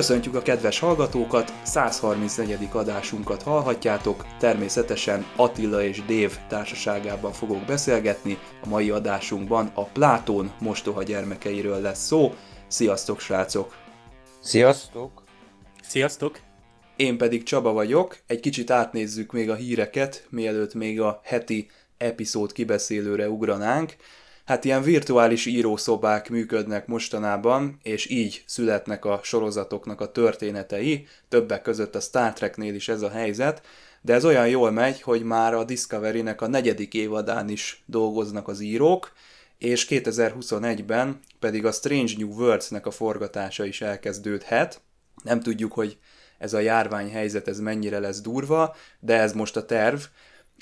Köszöntjük a kedves hallgatókat, 134. adásunkat hallhatjátok, természetesen Attila és Dév társaságában fogok beszélgetni, a mai adásunkban a Plátón mostoha gyermekeiről lesz szó. Sziasztok srácok! Sziasztok! Sziasztok! Én pedig Csaba vagyok, egy kicsit átnézzük még a híreket, mielőtt még a heti epizód kibeszélőre ugranánk hát ilyen virtuális írószobák működnek mostanában, és így születnek a sorozatoknak a történetei, többek között a Star Treknél is ez a helyzet, de ez olyan jól megy, hogy már a Discovery-nek a negyedik évadán is dolgoznak az írók, és 2021-ben pedig a Strange New Worlds-nek a forgatása is elkezdődhet. Nem tudjuk, hogy ez a járványhelyzet ez mennyire lesz durva, de ez most a terv,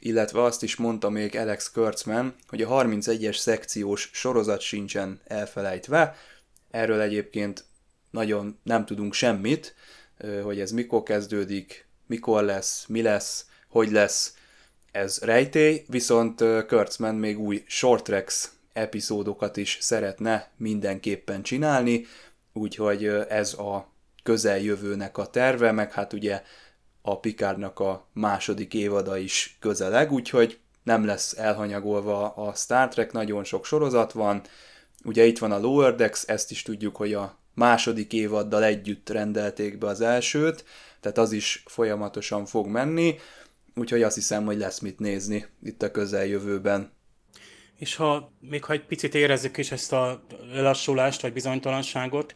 illetve azt is mondta még Alex Kurtzman, hogy a 31-es szekciós sorozat sincsen elfelejtve. Erről egyébként nagyon nem tudunk semmit, hogy ez mikor kezdődik, mikor lesz, mi lesz, hogy lesz, ez rejtély, viszont Kurtzman még új Short Tracks epizódokat is szeretne mindenképpen csinálni, úgyhogy ez a közeljövőnek a terve, meg hát ugye a Picardnak a második évada is közeleg, úgyhogy nem lesz elhanyagolva a Star Trek, nagyon sok sorozat van. Ugye itt van a Lower Decks, ezt is tudjuk, hogy a második évaddal együtt rendelték be az elsőt, tehát az is folyamatosan fog menni, úgyhogy azt hiszem, hogy lesz mit nézni itt a közeljövőben. És ha még ha egy picit érezzük is ezt a lassulást vagy bizonytalanságot,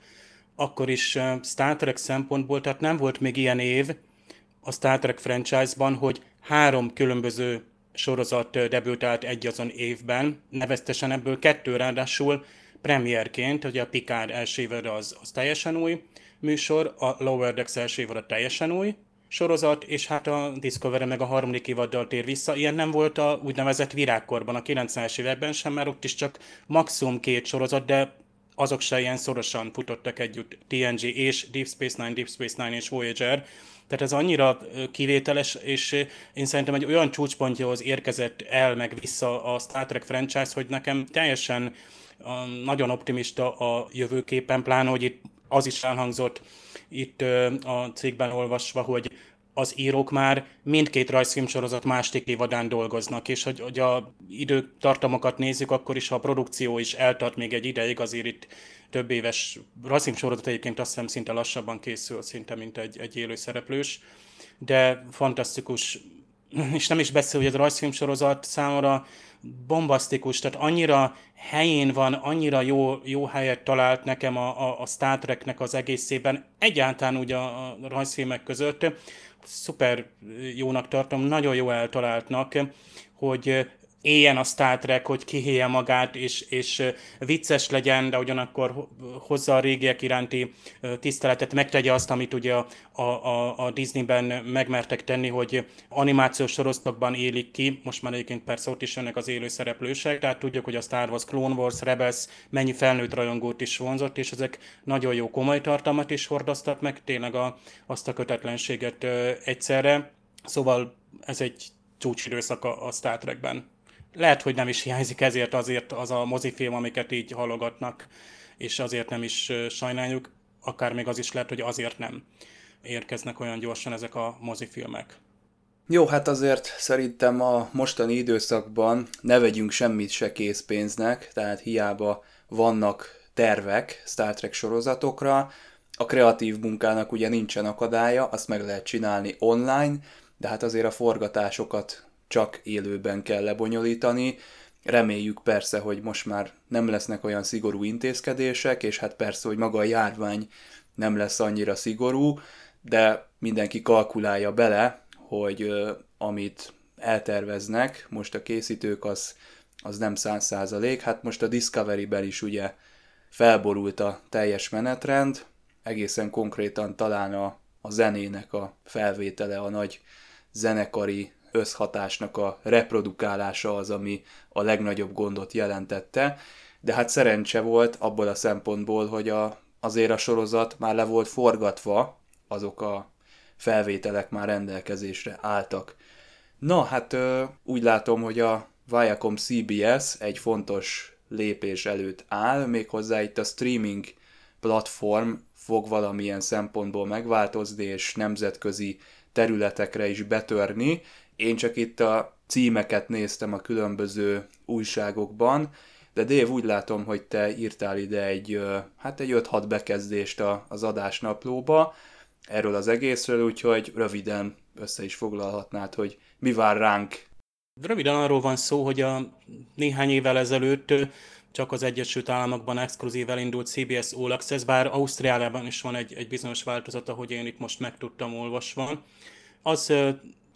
akkor is Star Trek szempontból, tehát nem volt még ilyen év, a Star Trek franchise-ban, hogy három különböző sorozat debütált egy azon évben, neveztesen ebből kettő ráadásul premierként, hogy a Picard első évad az, az teljesen új műsor, a Lower Decks első a teljesen új sorozat, és hát a Discovery meg a harmadik évaddal tér vissza. Ilyen nem volt a úgynevezett virágkorban, a 90-es években sem, mert ott is csak maximum két sorozat, de azok se ilyen szorosan futottak együtt, TNG és Deep Space Nine, Deep Space Nine és Voyager, tehát ez annyira kivételes, és én szerintem egy olyan csúcspontjához érkezett el meg vissza a Star Trek franchise, hogy nekem teljesen nagyon optimista a jövőképen, pláne, hogy itt az is elhangzott itt a cégben olvasva, hogy az írók már mindkét rajzfilmsorozat második évadán dolgoznak, és hogy, hogy a időtartamokat nézzük, akkor is ha a produkció is eltart még egy ideig, azért itt több éves rajzfilmsorozat egyébként azt hiszem szinte lassabban készül, szinte mint egy, egy élő szereplős, de fantasztikus, és nem is beszél, hogy ez a rajzfilmsorozat számomra bombasztikus, tehát annyira helyén van, annyira jó, jó helyet talált nekem a, a, a Star Treknek az egészében, egyáltalán ugye a, a rajzfilmek között, szuper jónak tartom, nagyon jó eltaláltnak, hogy éljen a Star Trek, hogy kihélje magát, és, és vicces legyen, de ugyanakkor hozza a régiek iránti tiszteletet, megtegye azt, amit ugye a, a, a Disneyben megmertek tenni, hogy animációs sorozatokban élik ki, most már egyébként persze ott is jönnek az élő szereplősek, tehát tudjuk, hogy a Star Wars, Clone Wars, Rebels mennyi felnőtt rajongót is vonzott, és ezek nagyon jó komoly tartalmat is hordoztak meg, tényleg a, azt a kötetlenséget egyszerre. Szóval ez egy csúcsidőszak a, a Star Trekben lehet, hogy nem is hiányzik ezért azért az a mozifilm, amiket így halogatnak, és azért nem is sajnáljuk, akár még az is lehet, hogy azért nem érkeznek olyan gyorsan ezek a mozifilmek. Jó, hát azért szerintem a mostani időszakban ne vegyünk semmit se készpénznek, tehát hiába vannak tervek Star Trek sorozatokra, a kreatív munkának ugye nincsen akadálya, azt meg lehet csinálni online, de hát azért a forgatásokat csak élőben kell lebonyolítani. Reméljük persze, hogy most már nem lesznek olyan szigorú intézkedések, és hát persze, hogy maga a járvány nem lesz annyira szigorú, de mindenki kalkulálja bele, hogy amit elterveznek most a készítők, az, az nem száz százalék. Hát most a Discovery-ben is ugye felborult a teljes menetrend, egészen konkrétan talán a, a zenének a felvétele, a nagy zenekari összhatásnak a reprodukálása az, ami a legnagyobb gondot jelentette, de hát szerencse volt abból a szempontból, hogy a, azért a sorozat már le volt forgatva, azok a felvételek már rendelkezésre álltak. Na, hát úgy látom, hogy a Viacom CBS egy fontos lépés előtt áll, méghozzá itt a streaming platform fog valamilyen szempontból megváltozni, és nemzetközi területekre is betörni. Én csak itt a címeket néztem a különböző újságokban, de Dév, úgy látom, hogy te írtál ide egy, hát egy 5-6 bekezdést az adásnaplóba erről az egészről, úgyhogy röviden össze is foglalhatnád, hogy mi vár ránk. Röviden arról van szó, hogy a néhány évvel ezelőtt csak az Egyesült Államokban exkluzív elindult CBS All Access, bár Ausztriában is van egy, egy bizonyos változata, hogy én itt most megtudtam olvasva. Az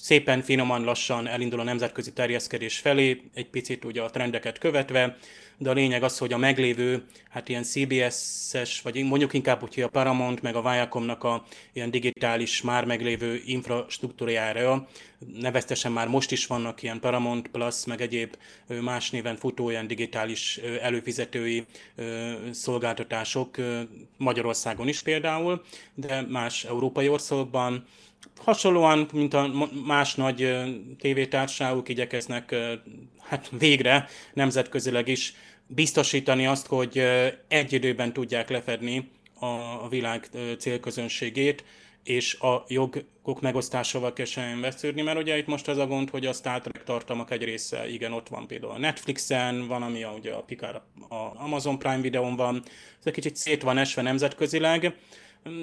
szépen finoman lassan elindul a nemzetközi terjeszkedés felé, egy picit ugye a trendeket követve, de a lényeg az, hogy a meglévő, hát ilyen CBS-es, vagy mondjuk inkább, hogy a Paramount, meg a Viacomnak a ilyen digitális már meglévő infrastruktúrájára, neveztesen már most is vannak ilyen Paramount Plus, meg egyéb más néven futó ilyen digitális előfizetői szolgáltatások Magyarországon is például, de más európai országokban, hasonlóan, mint a más nagy tévétársaságok igyekeznek hát végre nemzetközileg is biztosítani azt, hogy egy időben tudják lefedni a világ célközönségét, és a jogok megosztásával kell semmi vesződni, mert ugye itt most az a gond, hogy a Star Trek tartalmak egy része, igen, ott van például a Netflixen, van, ami a, ugye a Picard a Amazon Prime videón van, ez egy kicsit szét van esve nemzetközileg,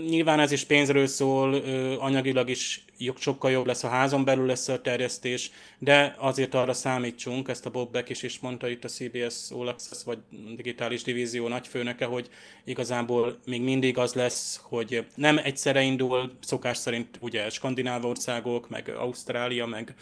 Nyilván ez is pénzről szól, anyagilag is sokkal jobb lesz, a házon belül lesz a terjesztés, de azért arra számítsunk, ezt a Bob Beck is is mondta itt a CBS All Access vagy digitális divízió nagyfőnöke, hogy igazából még mindig az lesz, hogy nem egyszerre indul, szokás szerint ugye skandináv országok, meg Ausztrália, meg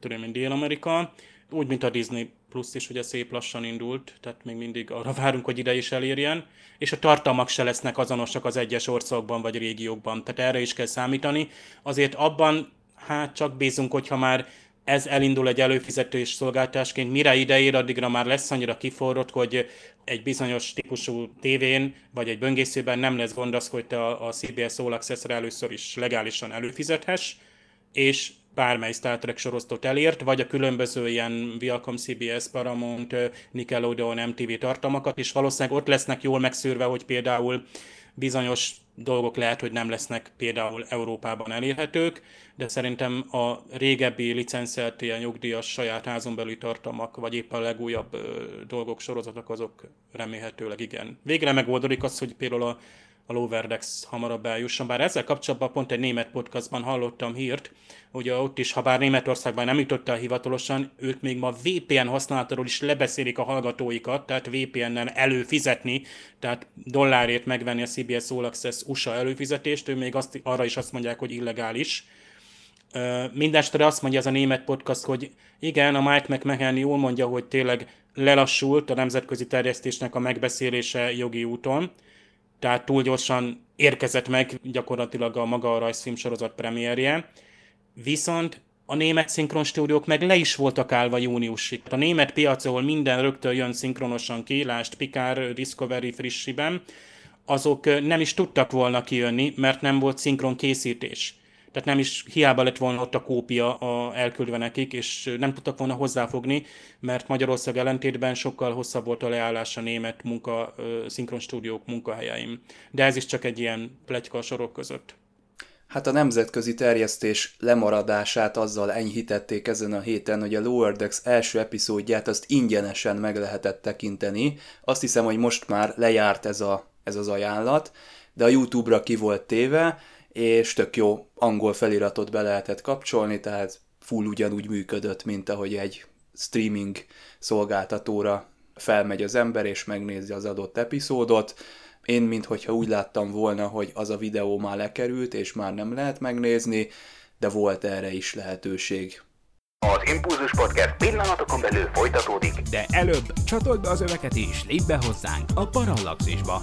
tudom én Dél-Amerika, úgy, mint a Disney Plus is ugye szép lassan indult, tehát még mindig arra várunk, hogy ide is elérjen, és a tartalmak se lesznek azonosak az egyes országban vagy régiókban, tehát erre is kell számítani. Azért abban, hát csak bízunk, hogyha már ez elindul egy előfizető és szolgáltásként, mire ideér, addigra már lesz annyira kiforrott, hogy egy bizonyos típusú tévén, vagy egy böngészőben nem lesz gond az, hogy te a, a CBS All Access-re először is legálisan előfizethess, és bármely Star Trek sorozatot elért, vagy a különböző ilyen Viacom, CBS, Paramount, Nickelodeon, MTV tartalmakat, és valószínűleg ott lesznek jól megszűrve, hogy például bizonyos dolgok lehet, hogy nem lesznek például Európában elérhetők, de szerintem a régebbi licenszelt ilyen nyugdíjas saját házon belüli tartalmak, vagy éppen a legújabb dolgok, sorozatok, azok remélhetőleg igen. Végre megoldódik az, hogy például a a Loverdex hamarabb eljusson. Bár ezzel kapcsolatban pont egy német podcastban hallottam hírt, hogy ott is, ha bár Németországban nem jutott el hivatalosan, ők még ma VPN használatáról is lebeszélik a hallgatóikat, tehát VPN-nel előfizetni, tehát dollárért megvenni a CBS All Access USA előfizetést, ő még azt, arra is azt mondják, hogy illegális. Mindenestre azt mondja ez a német podcast, hogy igen, a Mike McMahon jól mondja, hogy tényleg lelassult a nemzetközi terjesztésnek a megbeszélése jogi úton, tehát túl gyorsan érkezett meg gyakorlatilag a maga a rajzfilm sorozat premierje, viszont a német szinkron stúdiók meg le is voltak állva júniusig. A német piac, ahol minden rögtön jön szinkronosan ki, lást Picard Discovery frissiben, azok nem is tudtak volna kijönni, mert nem volt szinkron készítés tehát nem is hiába lett volna ott a kópia a, elküldve nekik, és nem tudtak volna hozzáfogni, mert Magyarország ellentétben sokkal hosszabb volt a leállás a német munka, szinkron stúdiók munkahelyeim. De ez is csak egy ilyen pletyka a sorok között. Hát a nemzetközi terjesztés lemaradását azzal enyhítették ezen a héten, hogy a Lower Decks első epizódját azt ingyenesen meg lehetett tekinteni. Azt hiszem, hogy most már lejárt ez, a, ez az ajánlat, de a YouTube-ra ki volt téve, és tök jó angol feliratot be lehetett kapcsolni, tehát full ugyanúgy működött, mint ahogy egy streaming szolgáltatóra felmegy az ember, és megnézi az adott epizódot. Én, minthogyha úgy láttam volna, hogy az a videó már lekerült, és már nem lehet megnézni, de volt erre is lehetőség. Az Impulzus Podcast pillanatokon belül folytatódik. De előbb csatold be az öveket és lépj be hozzánk a Parallaxisba.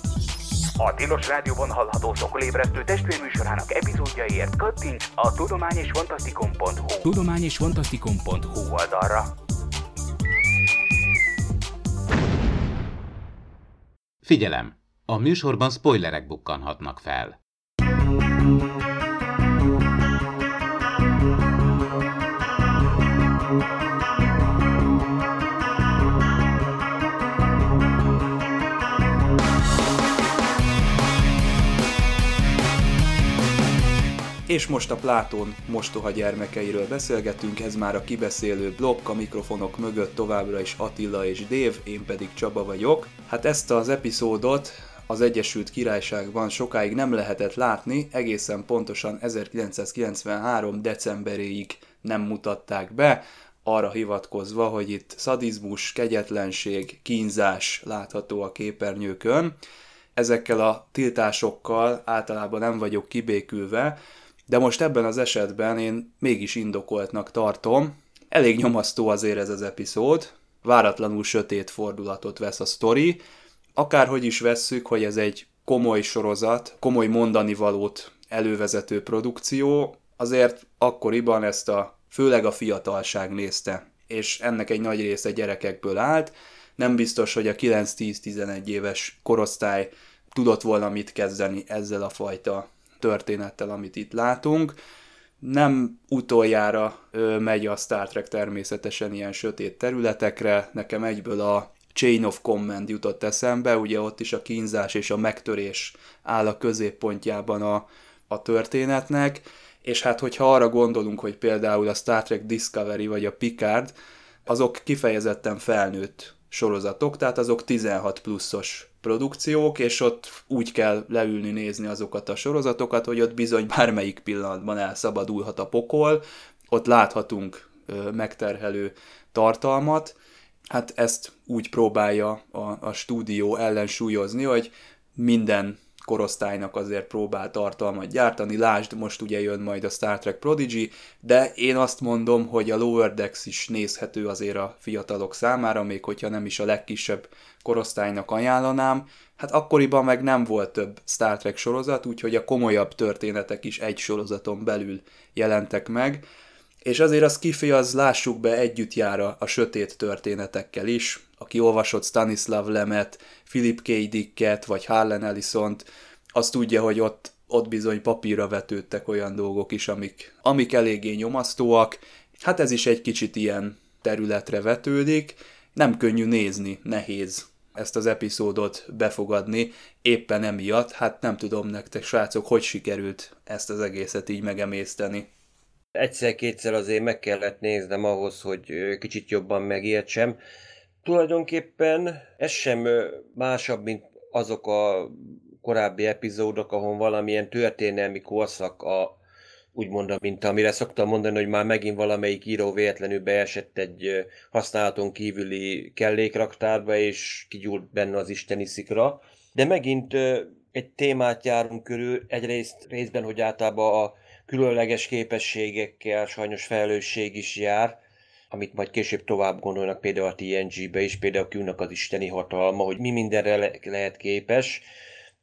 A Tilos Rádióban hallható szokolébresztő testvérműsorának epizódjaiért kattints a tudományosfantasztikum.hu tudományosfantasztikum.hu oldalra. Figyelem! A műsorban spoilerek bukkanhatnak fel. És most a Plátón mostoha gyermekeiről beszélgetünk, ez már a kibeszélő blokk, a mikrofonok mögött továbbra is Attila és Dév, én pedig Csaba vagyok. Hát ezt az epizódot az Egyesült Királyságban sokáig nem lehetett látni, egészen pontosan 1993. decemberéig nem mutatták be, arra hivatkozva, hogy itt szadizmus, kegyetlenség, kínzás látható a képernyőkön. Ezekkel a tiltásokkal általában nem vagyok kibékülve, de most ebben az esetben én mégis indokoltnak tartom. Elég nyomasztó azért ez az epizód, váratlanul sötét fordulatot vesz a sztori, akárhogy is vesszük, hogy ez egy komoly sorozat, komoly mondani valót elővezető produkció, azért akkoriban ezt a főleg a fiatalság nézte, és ennek egy nagy része gyerekekből állt. Nem biztos, hogy a 9-10-11 éves korosztály tudott volna mit kezdeni ezzel a fajta történettel, amit itt látunk. Nem utoljára ö, megy a Star Trek természetesen ilyen sötét területekre, nekem egyből a Chain of Command jutott eszembe, ugye ott is a kínzás és a megtörés áll a középpontjában a, a történetnek, és hát hogyha arra gondolunk, hogy például a Star Trek Discovery vagy a Picard, azok kifejezetten felnőtt sorozatok, tehát azok 16 pluszos produkciók, és ott úgy kell leülni nézni azokat a sorozatokat, hogy ott bizony bármelyik pillanatban elszabadulhat a pokol, ott láthatunk megterhelő tartalmat, hát ezt úgy próbálja a, a stúdió ellensúlyozni, hogy minden korosztálynak azért próbál tartalmat gyártani. Lásd, most ugye jön majd a Star Trek Prodigy, de én azt mondom, hogy a Lower Decks is nézhető azért a fiatalok számára, még hogyha nem is a legkisebb korosztálynak ajánlanám. Hát akkoriban meg nem volt több Star Trek sorozat, úgyhogy a komolyabb történetek is egy sorozaton belül jelentek meg. És azért az kifi az lássuk be együtt jár a, a sötét történetekkel is. Aki olvasott Stanislav Lemet, Philip K. Dicket vagy Harlan Ellison-t, az tudja, hogy ott, ott bizony papírra vetődtek olyan dolgok is, amik, amik eléggé nyomasztóak. Hát ez is egy kicsit ilyen területre vetődik. Nem könnyű nézni, nehéz ezt az epizódot befogadni, éppen emiatt, hát nem tudom nektek, srácok, hogy sikerült ezt az egészet így megemészteni. Egyszer-kétszer azért meg kellett néznem ahhoz, hogy kicsit jobban megértsem. Tulajdonképpen ez sem másabb, mint azok a korábbi epizódok, ahol valamilyen történelmi korszak a úgy mondom, mint amire szoktam mondani, hogy már megint valamelyik író véletlenül beesett egy használaton kívüli kellékraktárba, és kigyúlt benne az isteni szikra. De megint egy témát járunk körül, egyrészt részben, hogy általában a különleges képességekkel sajnos felelősség is jár, amit majd később tovább gondolnak például a TNG-be is, például a az isteni hatalma, hogy mi mindenre le- lehet képes.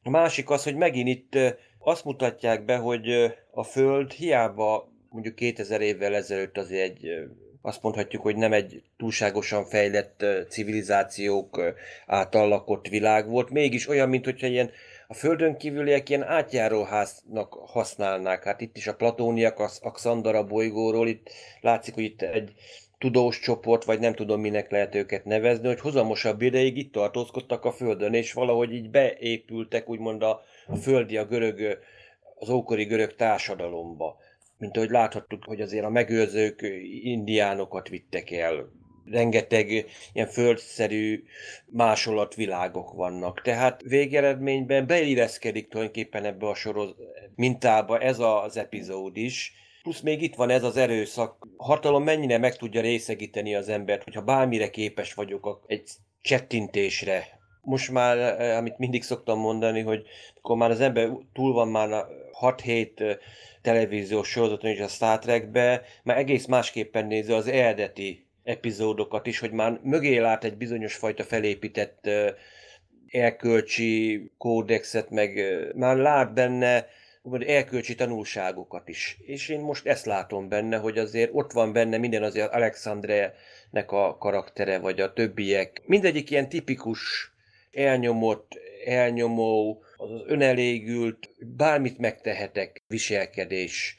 A másik az, hogy megint itt azt mutatják be, hogy a Föld hiába mondjuk 2000 évvel ezelőtt azért egy azt mondhatjuk, hogy nem egy túlságosan fejlett civilizációk által lakott világ volt, mégis olyan, mint ilyen a földön kívüliek ilyen átjáróháznak használnák. Hát itt is a platóniak, a Xandara bolygóról, itt látszik, hogy itt egy tudós csoport, vagy nem tudom minek lehet őket nevezni, hogy hozamosabb ideig itt tartózkodtak a földön, és valahogy így beépültek úgymond a, a földi, a görög, az ókori görög társadalomba. Mint ahogy láthattuk, hogy azért a megőrzők indiánokat vittek el, rengeteg ilyen földszerű másolatvilágok vannak. Tehát végeredményben beilleszkedik tulajdonképpen ebbe a soroz mintába ez az epizód is, Plusz még itt van ez az erőszak. A hatalom mennyire meg tudja részegíteni az embert, hogyha bármire képes vagyok egy csettintésre. Most már, eh, amit mindig szoktam mondani, hogy akkor már az ember túl van már 6-7 eh, televíziós sorozaton és a Star Trekbe, már egész másképpen nézi az eredeti epizódokat is, hogy már mögé lát egy bizonyos fajta felépített eh, erkölcsi kódexet, meg már lát benne úgymond elkölcsi tanulságokat is. És én most ezt látom benne, hogy azért ott van benne minden azért Alexandre-nek a karaktere, vagy a többiek. Mindegyik ilyen tipikus, elnyomott, elnyomó, az önelégült, bármit megtehetek viselkedés.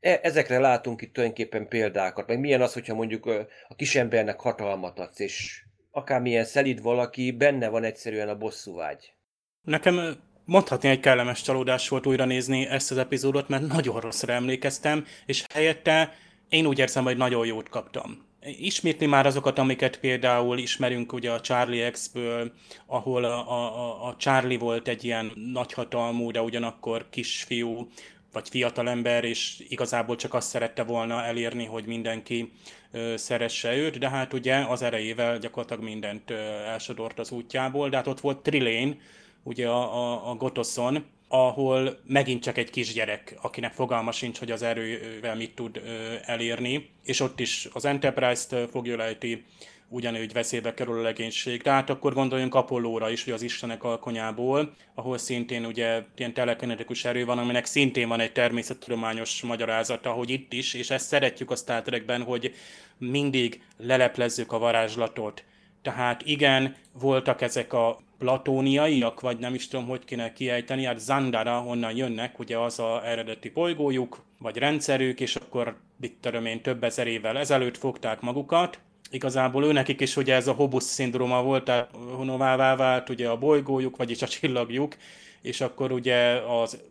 E- ezekre látunk itt tulajdonképpen példákat, meg milyen az, hogyha mondjuk a kisembernek hatalmat adsz, és akármilyen szelid valaki, benne van egyszerűen a bosszúvágy. Nekem mondhatni egy kellemes csalódás volt újra nézni ezt az epizódot, mert nagyon rosszra emlékeztem, és helyette én úgy érzem, hogy nagyon jót kaptam. Ismétli már azokat, amiket például ismerünk ugye a Charlie X-ből, ahol a, a, a Charlie volt egy ilyen nagyhatalmú, de ugyanakkor kisfiú, vagy fiatalember, és igazából csak azt szerette volna elérni, hogy mindenki ö, szeresse őt, de hát ugye az erejével gyakorlatilag mindent ö, elsodort az útjából, de hát ott volt Trilén, ugye a, a, a Gotoszon, ahol megint csak egy kisgyerek, akinek fogalma sincs, hogy az erővel mit tud elérni, és ott is az Enterprise-t fogja lejti, ugyanúgy veszélybe kerül a legénység. Tehát akkor gondoljunk Apollóra is, hogy az Istenek alkonyából, ahol szintén ugye ilyen telekinetikus erő van, aminek szintén van egy természettudományos magyarázata, hogy itt is, és ezt szeretjük a Star hogy mindig leleplezzük a varázslatot. Tehát igen, voltak ezek a platóniaiak, vagy nem is tudom, hogy kéne kiejteni, hát Zandara, honnan jönnek, ugye az a eredeti bolygójuk, vagy rendszerük, és akkor mit tudom én, több ezer évvel ezelőtt fogták magukat. Igazából őnekik is ugye ez a Hobus szindróma volt, tehát honovává vált ugye a bolygójuk, vagyis a csillagjuk, és akkor ugye az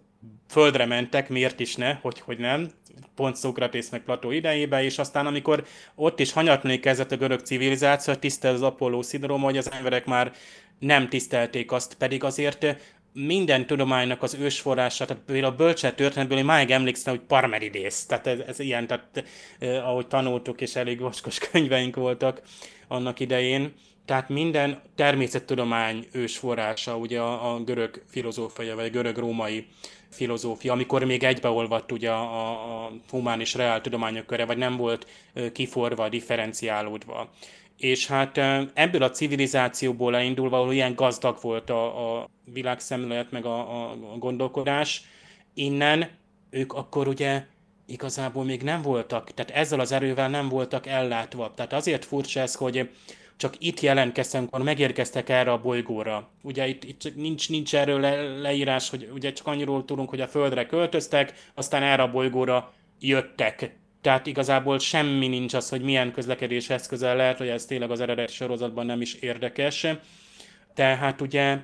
földre mentek, miért is ne, hogy, hogy nem, pont Szokratész meg Plató idejébe, és aztán amikor ott is hanyatni kezdett a görög civilizáció, tisztel az Apollo szindróma, hogy az emberek már nem tisztelték azt, pedig azért minden tudománynak az ősforrása, tehát például a bölcset történetből én máig emlékszem, hogy Parmenides, tehát ez, ez ilyen, tehát eh, ahogy tanultuk, és elég vaskos könyveink voltak annak idején, tehát minden természettudomány ősforrása, ugye a, a görög filozófia, vagy a görög-római filozófia, amikor még egybeolvadt ugye a, a humán és reál tudományok köre, vagy nem volt kiforva, differenciálódva és hát ebből a civilizációból elindulva, ahol ilyen gazdag volt a, a világszemlélet, meg a, a gondolkodás, innen ők akkor ugye igazából még nem voltak, tehát ezzel az erővel nem voltak ellátva. Tehát azért furcsa ez, hogy csak itt jelentkeztem, amikor megérkeztek erre a bolygóra. Ugye itt, itt nincs, nincs erről le, leírás, hogy ugye csak annyiról tudunk, hogy a Földre költöztek, aztán erre a bolygóra jöttek tehát igazából semmi nincs az, hogy milyen közlekedés eszközel lehet, hogy ez tényleg az eredeti sorozatban nem is érdekes. Tehát ugye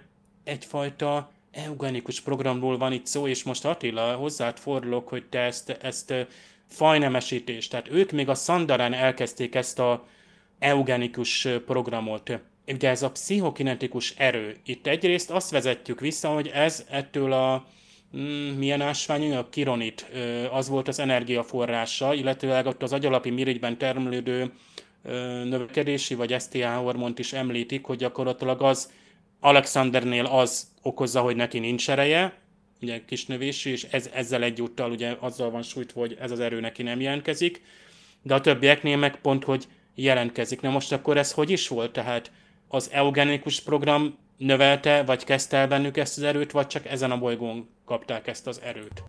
egyfajta eugenikus programról van itt szó, és most Attila, hozzád fordulok, hogy te ezt, ezt fajnemesítést, tehát ők még a Szandarán elkezdték ezt a eugenikus programot. Ugye ez a pszichokinetikus erő. Itt egyrészt azt vezetjük vissza, hogy ez ettől a Mm, milyen ásvány, a kironit, az volt az energiaforrása, illetőleg ott az agyalapi mirigyben termelődő növekedési vagy STA hormont is említik, hogy gyakorlatilag az Alexandernél az okozza, hogy neki nincs ereje, ugye növésű, és ez, ezzel egyúttal ugye azzal van sújtva, hogy ez az erő neki nem jelentkezik, de a többieknél meg pont, hogy jelentkezik. Na most akkor ez hogy is volt? Tehát az eugenikus program növelte, vagy kezdte el bennük ezt az erőt, vagy csak ezen a bolygón kapták ezt az erőt?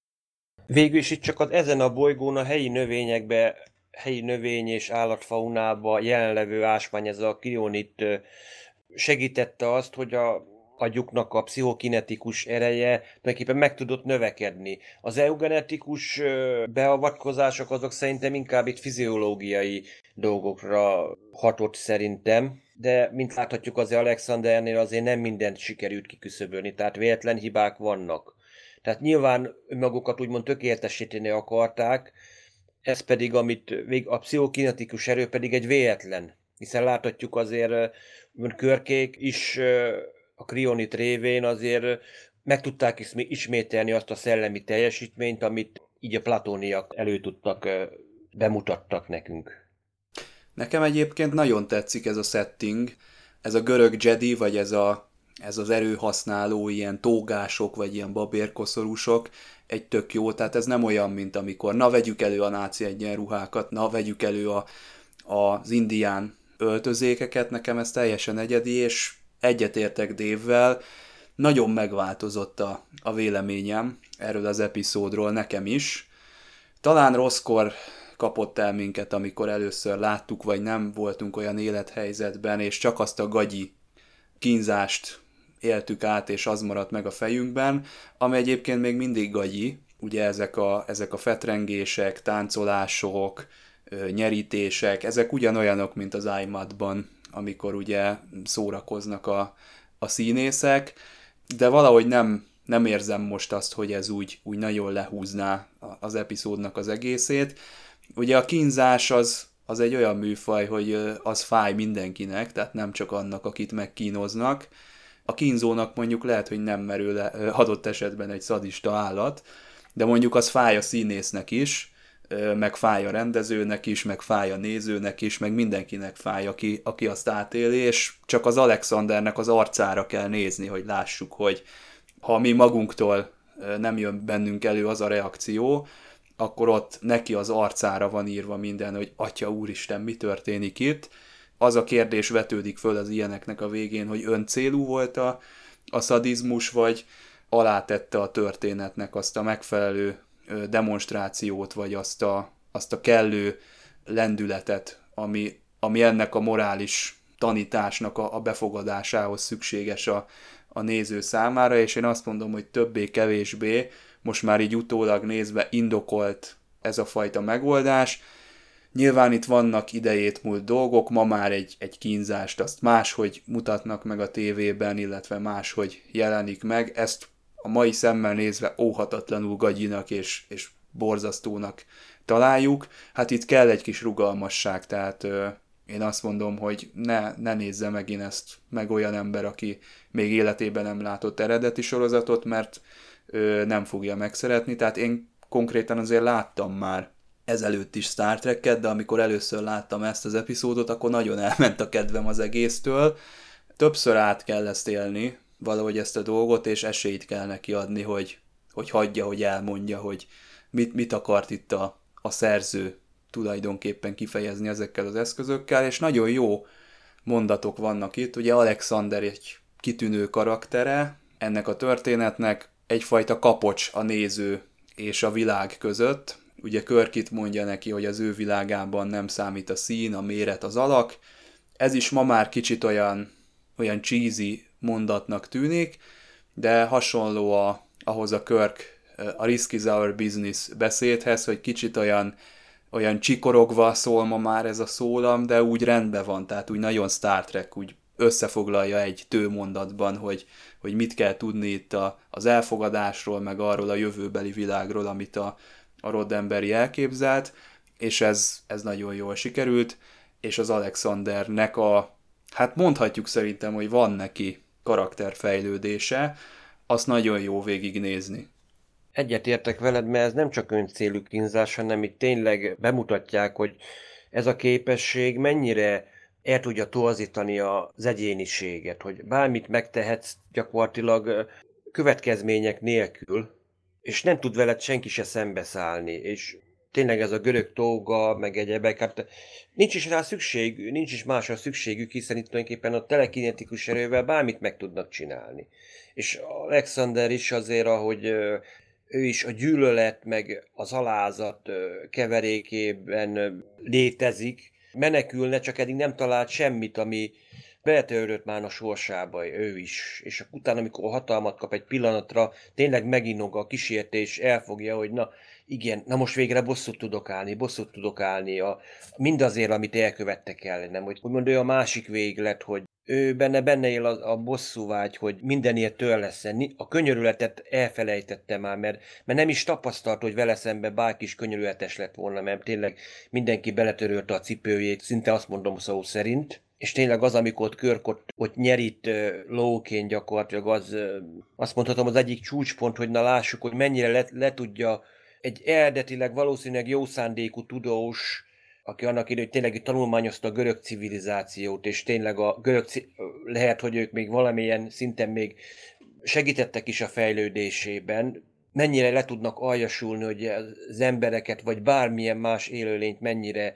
Végül is itt csak az ezen a bolygón a helyi növényekbe, helyi növény és állatfaunába jelenlevő ásvány, ez a kionit segítette azt, hogy a agyuknak a pszichokinetikus ereje tulajdonképpen meg tudott növekedni. Az eugenetikus beavatkozások azok szerintem inkább itt fiziológiai dolgokra hatott szerintem, de mint láthatjuk az Alexandernél azért nem mindent sikerült kiküszöbölni, tehát véletlen hibák vannak. Tehát nyilván magukat úgymond tökéletesíteni akarták, ez pedig, amit a pszichokinetikus erő pedig egy véletlen Hiszen láthatjuk azért körkék is a krionit révén azért meg tudták ismételni azt a szellemi teljesítményt, amit így a platóniak elő tudtak, bemutattak nekünk. Nekem egyébként nagyon tetszik ez a setting, ez a görög Jedi, vagy ez, a, ez az erőhasználó ilyen tógások, vagy ilyen babérkoszorúsok, egy tök jó, tehát ez nem olyan, mint amikor na vegyük elő a náci egyenruhákat, na vegyük elő a, az indián öltözékeket, nekem ez teljesen egyedi, és egyetértek Dévvel, nagyon megváltozott a, a véleményem erről az epizódról nekem is. Talán rosszkor kapott el minket, amikor először láttuk, vagy nem voltunk olyan élethelyzetben, és csak azt a gagyi kínzást éltük át, és az maradt meg a fejünkben, ami egyébként még mindig gagyi, ugye ezek a, ezek a fetrengések, táncolások, nyerítések, ezek ugyanolyanok, mint az iMad-ban, amikor ugye szórakoznak a, a színészek, de valahogy nem, nem érzem most azt, hogy ez úgy, úgy nagyon lehúzná az epizódnak az egészét. Ugye a kínzás az, az egy olyan műfaj, hogy az fáj mindenkinek, tehát nem csak annak, akit megkínoznak. A kínzónak mondjuk lehet, hogy nem merül le, adott esetben egy szadista állat, de mondjuk az fáj a színésznek is, meg fáj a rendezőnek is, meg fáj a nézőnek is, meg mindenkinek fáj, aki, aki azt átéli, és csak az Alexandernek az arcára kell nézni, hogy lássuk, hogy ha mi magunktól nem jön bennünk elő az a reakció, akkor ott neki az arcára van írva minden, hogy Atya Úristen, mi történik itt. Az a kérdés vetődik föl az ilyeneknek a végén, hogy öncélú volt a, a szadizmus, vagy alátette a történetnek azt a megfelelő demonstrációt, vagy azt a, azt a kellő lendületet, ami, ami ennek a morális tanításnak a, a befogadásához szükséges a, a néző számára, és én azt mondom, hogy többé-kevésbé most már így utólag nézve indokolt ez a fajta megoldás. Nyilván itt vannak idejét múlt dolgok, ma már egy, egy kínzást azt máshogy mutatnak meg a tévében, illetve máshogy jelenik meg. Ezt a mai szemmel nézve óhatatlanul gagyinak és, és borzasztónak találjuk. Hát itt kell egy kis rugalmasság, tehát ö, én azt mondom, hogy ne, ne nézze megint ezt meg olyan ember, aki még életében nem látott eredeti sorozatot, mert ö, nem fogja megszeretni. Tehát én konkrétan azért láttam már ezelőtt is Star Trek-et, de amikor először láttam ezt az epizódot, akkor nagyon elment a kedvem az egésztől. Többször át kell ezt élni, valahogy ezt a dolgot, és esélyt kell neki adni, hogy, hogy hagyja, hogy elmondja, hogy mit, mit akart itt a, a szerző tulajdonképpen kifejezni ezekkel az eszközökkel, és nagyon jó mondatok vannak itt. Ugye Alexander egy kitűnő karaktere ennek a történetnek, egyfajta kapocs a néző és a világ között. Ugye Körkit mondja neki, hogy az ő világában nem számít a szín, a méret, az alak. Ez is ma már kicsit olyan, olyan cheesy mondatnak tűnik, de hasonló a, ahhoz a Körk a Risk is Our Business beszédhez, hogy kicsit olyan, olyan csikorogva szól ma már ez a szólam, de úgy rendben van, tehát úgy nagyon Star Trek, úgy összefoglalja egy tőmondatban, hogy, hogy mit kell tudni itt a, az elfogadásról, meg arról a jövőbeli világról, amit a, a Roddenberry elképzelt, és ez, ez nagyon jól sikerült, és az Alexandernek a, hát mondhatjuk szerintem, hogy van neki karakterfejlődése, azt nagyon jó végignézni. Egyetértek veled, mert ez nem csak öncélű kínzás, hanem itt tényleg bemutatják, hogy ez a képesség mennyire el tudja torzítani az egyéniséget, hogy bármit megtehetsz gyakorlatilag következmények nélkül, és nem tud veled senki se szembeszállni, és tényleg ez a görög tóga, meg egyebek, hát nincs is rá szükség, nincs is másra szükségük, hiszen itt tulajdonképpen a telekinetikus erővel bármit meg tudnak csinálni. És Alexander is azért, ahogy ő is a gyűlölet, meg az alázat keverékében létezik, menekülne, csak eddig nem talált semmit, ami beletörődött már a sorsába, ő is. És utána, amikor hatalmat kap egy pillanatra, tényleg meginog a kísértés, elfogja, hogy na, igen, na most végre bosszút tudok állni, bosszút tudok állni, a, mindazért, amit elkövettek ellenem, hogy úgymond ő a másik véglet, hogy ő benne, benne él a, a bosszú vágy, hogy mindenért től lesz. A könyörületet elfelejtette már, mert, mert nem is tapasztalt, hogy vele szemben bárki is könyörületes lett volna, mert tényleg mindenki beletörölte a cipőjét, szinte azt mondom szó szerint. És tényleg az, amikor ott Körk ott, nyerít lóként gyakorlatilag, az, azt mondhatom az egyik csúcspont, hogy na lássuk, hogy mennyire le, le tudja egy eredetileg valószínűleg jó szándékú tudós aki annak hogy tényleg tanulmányozta a görög civilizációt, és tényleg a görög, lehet, hogy ők még valamilyen szinten még segítettek is a fejlődésében, mennyire le tudnak aljasulni, hogy az embereket, vagy bármilyen más élőlényt mennyire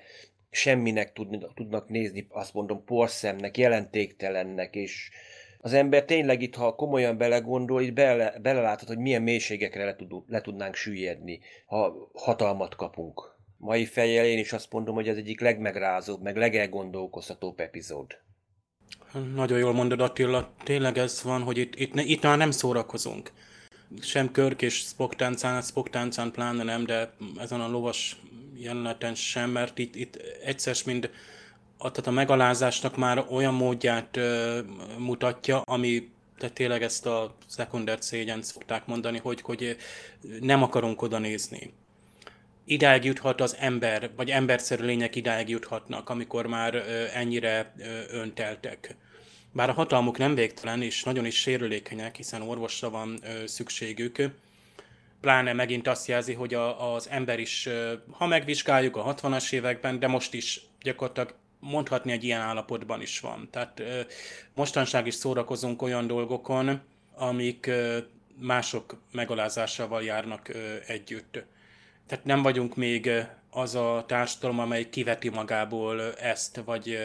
semminek tudnak nézni, azt mondom, porszemnek, jelentéktelennek, és az ember tényleg itt, ha komolyan belegondol, itt bele, beleláthat, hogy milyen mélységekre le, tud, le tudnánk süllyedni, ha hatalmat kapunk mai fejjel én is azt mondom, hogy ez egyik legmegrázóbb, meg legelgondolkoztatóbb epizód. Nagyon jól mondod Attila, tényleg ez van, hogy itt, itt, itt már nem szórakozunk. Sem Körk és Spock táncán, Spock táncán pláne nem, de ezen a lovas jeleneten sem, mert itt, itt egyszer mind tehát a megalázásnak már olyan módját ö, mutatja, ami tehát tényleg ezt a szekunder szégyen szokták mondani, hogy, hogy nem akarunk oda nézni idáig juthat az ember, vagy emberszerű lények idáig juthatnak, amikor már ennyire önteltek. Bár a hatalmuk nem végtelen, és nagyon is sérülékenyek, hiszen orvosra van szükségük, pláne megint azt jelzi, hogy a, az ember is, ha megvizsgáljuk a 60-as években, de most is gyakorlatilag mondhatni egy ilyen állapotban is van. Tehát mostanság is szórakozunk olyan dolgokon, amik mások megalázásával járnak együtt. Tehát nem vagyunk még az a társadalom, amely kiveti magából ezt, vagy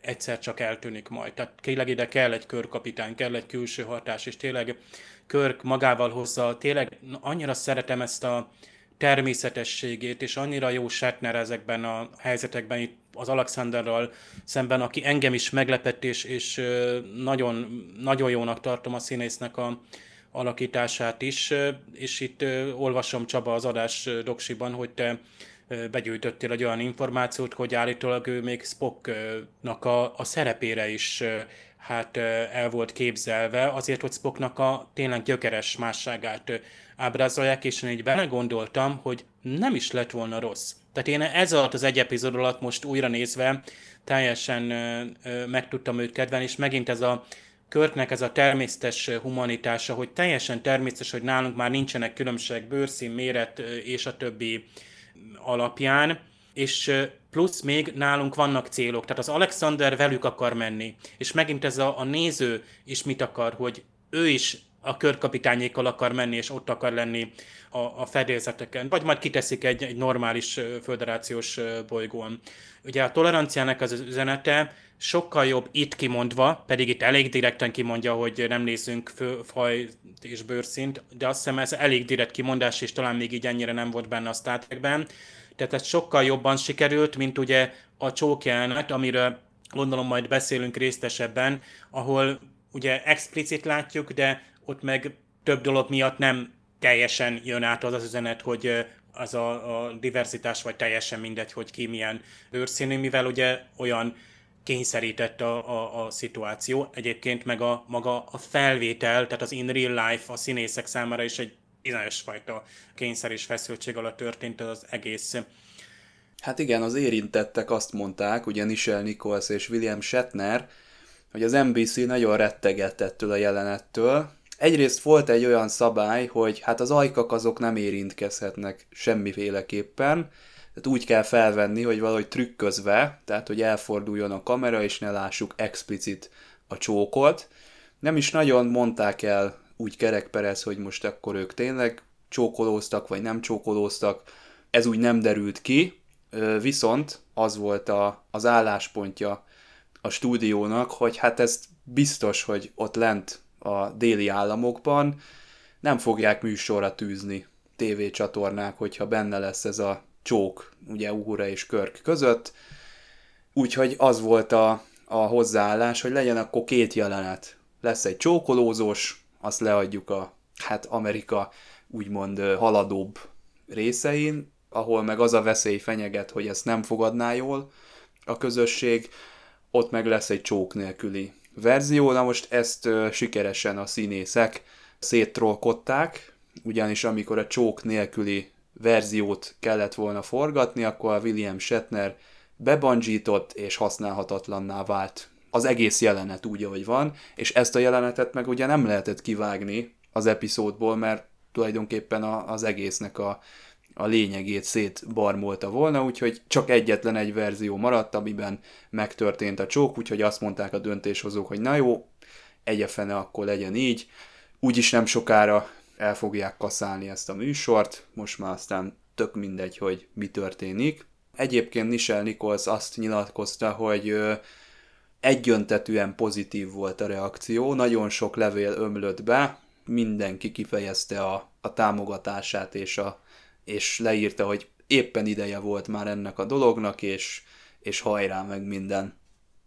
egyszer csak eltűnik majd. Tehát tényleg ide kell egy körkapitány, kell egy külső hatás, és tényleg Körk magával hozza, tényleg annyira szeretem ezt a természetességét, és annyira jó Shatner ezekben a helyzetekben, itt az Alexanderral szemben, aki engem is meglepett, és, és nagyon, nagyon jónak tartom a színésznek a, alakítását is, és itt olvasom Csaba az adás doksiban, hogy te begyűjtöttél egy olyan információt, hogy állítólag ő még Spocknak a, a szerepére is hát el volt képzelve, azért, hogy Spocknak a tényleg gyökeres másságát ábrázolják, és én így belegondoltam, hogy nem is lett volna rossz. Tehát én ez alatt az egy epizód alatt most újra nézve teljesen meg tudtam őt kedvelni, és megint ez a Körknek ez a természetes humanitása, hogy teljesen természetes, hogy nálunk már nincsenek különbségek bőrszín, méret és a többi alapján, és plusz még nálunk vannak célok, tehát az Alexander velük akar menni, és megint ez a, a néző is mit akar, hogy ő is a körkapitányékkal akar menni, és ott akar lenni a, a fedélzeteken, vagy majd kiteszik egy, egy normális föderációs bolygón. Ugye a toleranciának az üzenete sokkal jobb itt kimondva, pedig itt elég direkten kimondja, hogy nem nézzünk fő, faj és bőrszint, de azt hiszem ez elég direkt kimondás, és talán még így ennyire nem volt benne a Star. Tehát ez sokkal jobban sikerült, mint ugye a csókjelenet, amiről gondolom majd beszélünk résztesebben, ahol ugye explicit látjuk, de ott meg több dolog miatt nem teljesen jön át az az üzenet, hogy az a, a diversitás, vagy teljesen mindegy, hogy ki milyen bőrszínű, mivel ugye olyan kényszerített a, a, a szituáció. Egyébként meg a maga a felvétel, tehát az in real life a színészek számára is egy bizonyos fajta kényszer és feszültség alatt történt az egész. Hát igen, az érintettek azt mondták, ugye Nichelle Nichols és William Shatner, hogy az NBC nagyon rettegett ettől a jelenettől. Egyrészt volt egy olyan szabály, hogy hát az ajkak azok nem érintkezhetnek semmiféleképpen, tehát úgy kell felvenni, hogy valahogy trükközve, tehát hogy elforduljon a kamera, és ne lássuk explicit a csókot. Nem is nagyon mondták el úgy kerekperez, hogy most akkor ők tényleg csókolóztak, vagy nem csókolóztak. Ez úgy nem derült ki, viszont az volt a, az álláspontja a stúdiónak, hogy hát ezt biztos, hogy ott lent a déli államokban nem fogják műsorra tűzni tévécsatornák, hogyha benne lesz ez a csók, ugye Uhura és Körk között. Úgyhogy az volt a, a hozzáállás, hogy legyen akkor két jelenet. Lesz egy csókolózós, azt leadjuk a, hát Amerika úgymond haladóbb részein, ahol meg az a veszély fenyeget, hogy ezt nem fogadná jól a közösség, ott meg lesz egy csók nélküli verzió, na most ezt sikeresen a színészek széttrollkodták, ugyanis amikor a csók nélküli verziót kellett volna forgatni, akkor a William Shatner bebandzsított és használhatatlanná vált. Az egész jelenet úgy, ahogy van, és ezt a jelenetet meg ugye nem lehetett kivágni az epizódból, mert tulajdonképpen az egésznek a, a lényegét szétbarmolta volna, úgyhogy csak egyetlen egy verzió maradt, amiben megtörtént a csók, úgyhogy azt mondták a döntéshozók, hogy na jó, egyefene akkor legyen így, úgyis nem sokára el fogják kaszálni ezt a műsort, most már aztán tök mindegy, hogy mi történik. Egyébként Michelle Nichols azt nyilatkozta, hogy egyöntetűen pozitív volt a reakció, nagyon sok levél ömlött be, mindenki kifejezte a, a támogatását, és, a, és leírta, hogy éppen ideje volt már ennek a dolognak, és, és hajrá meg minden.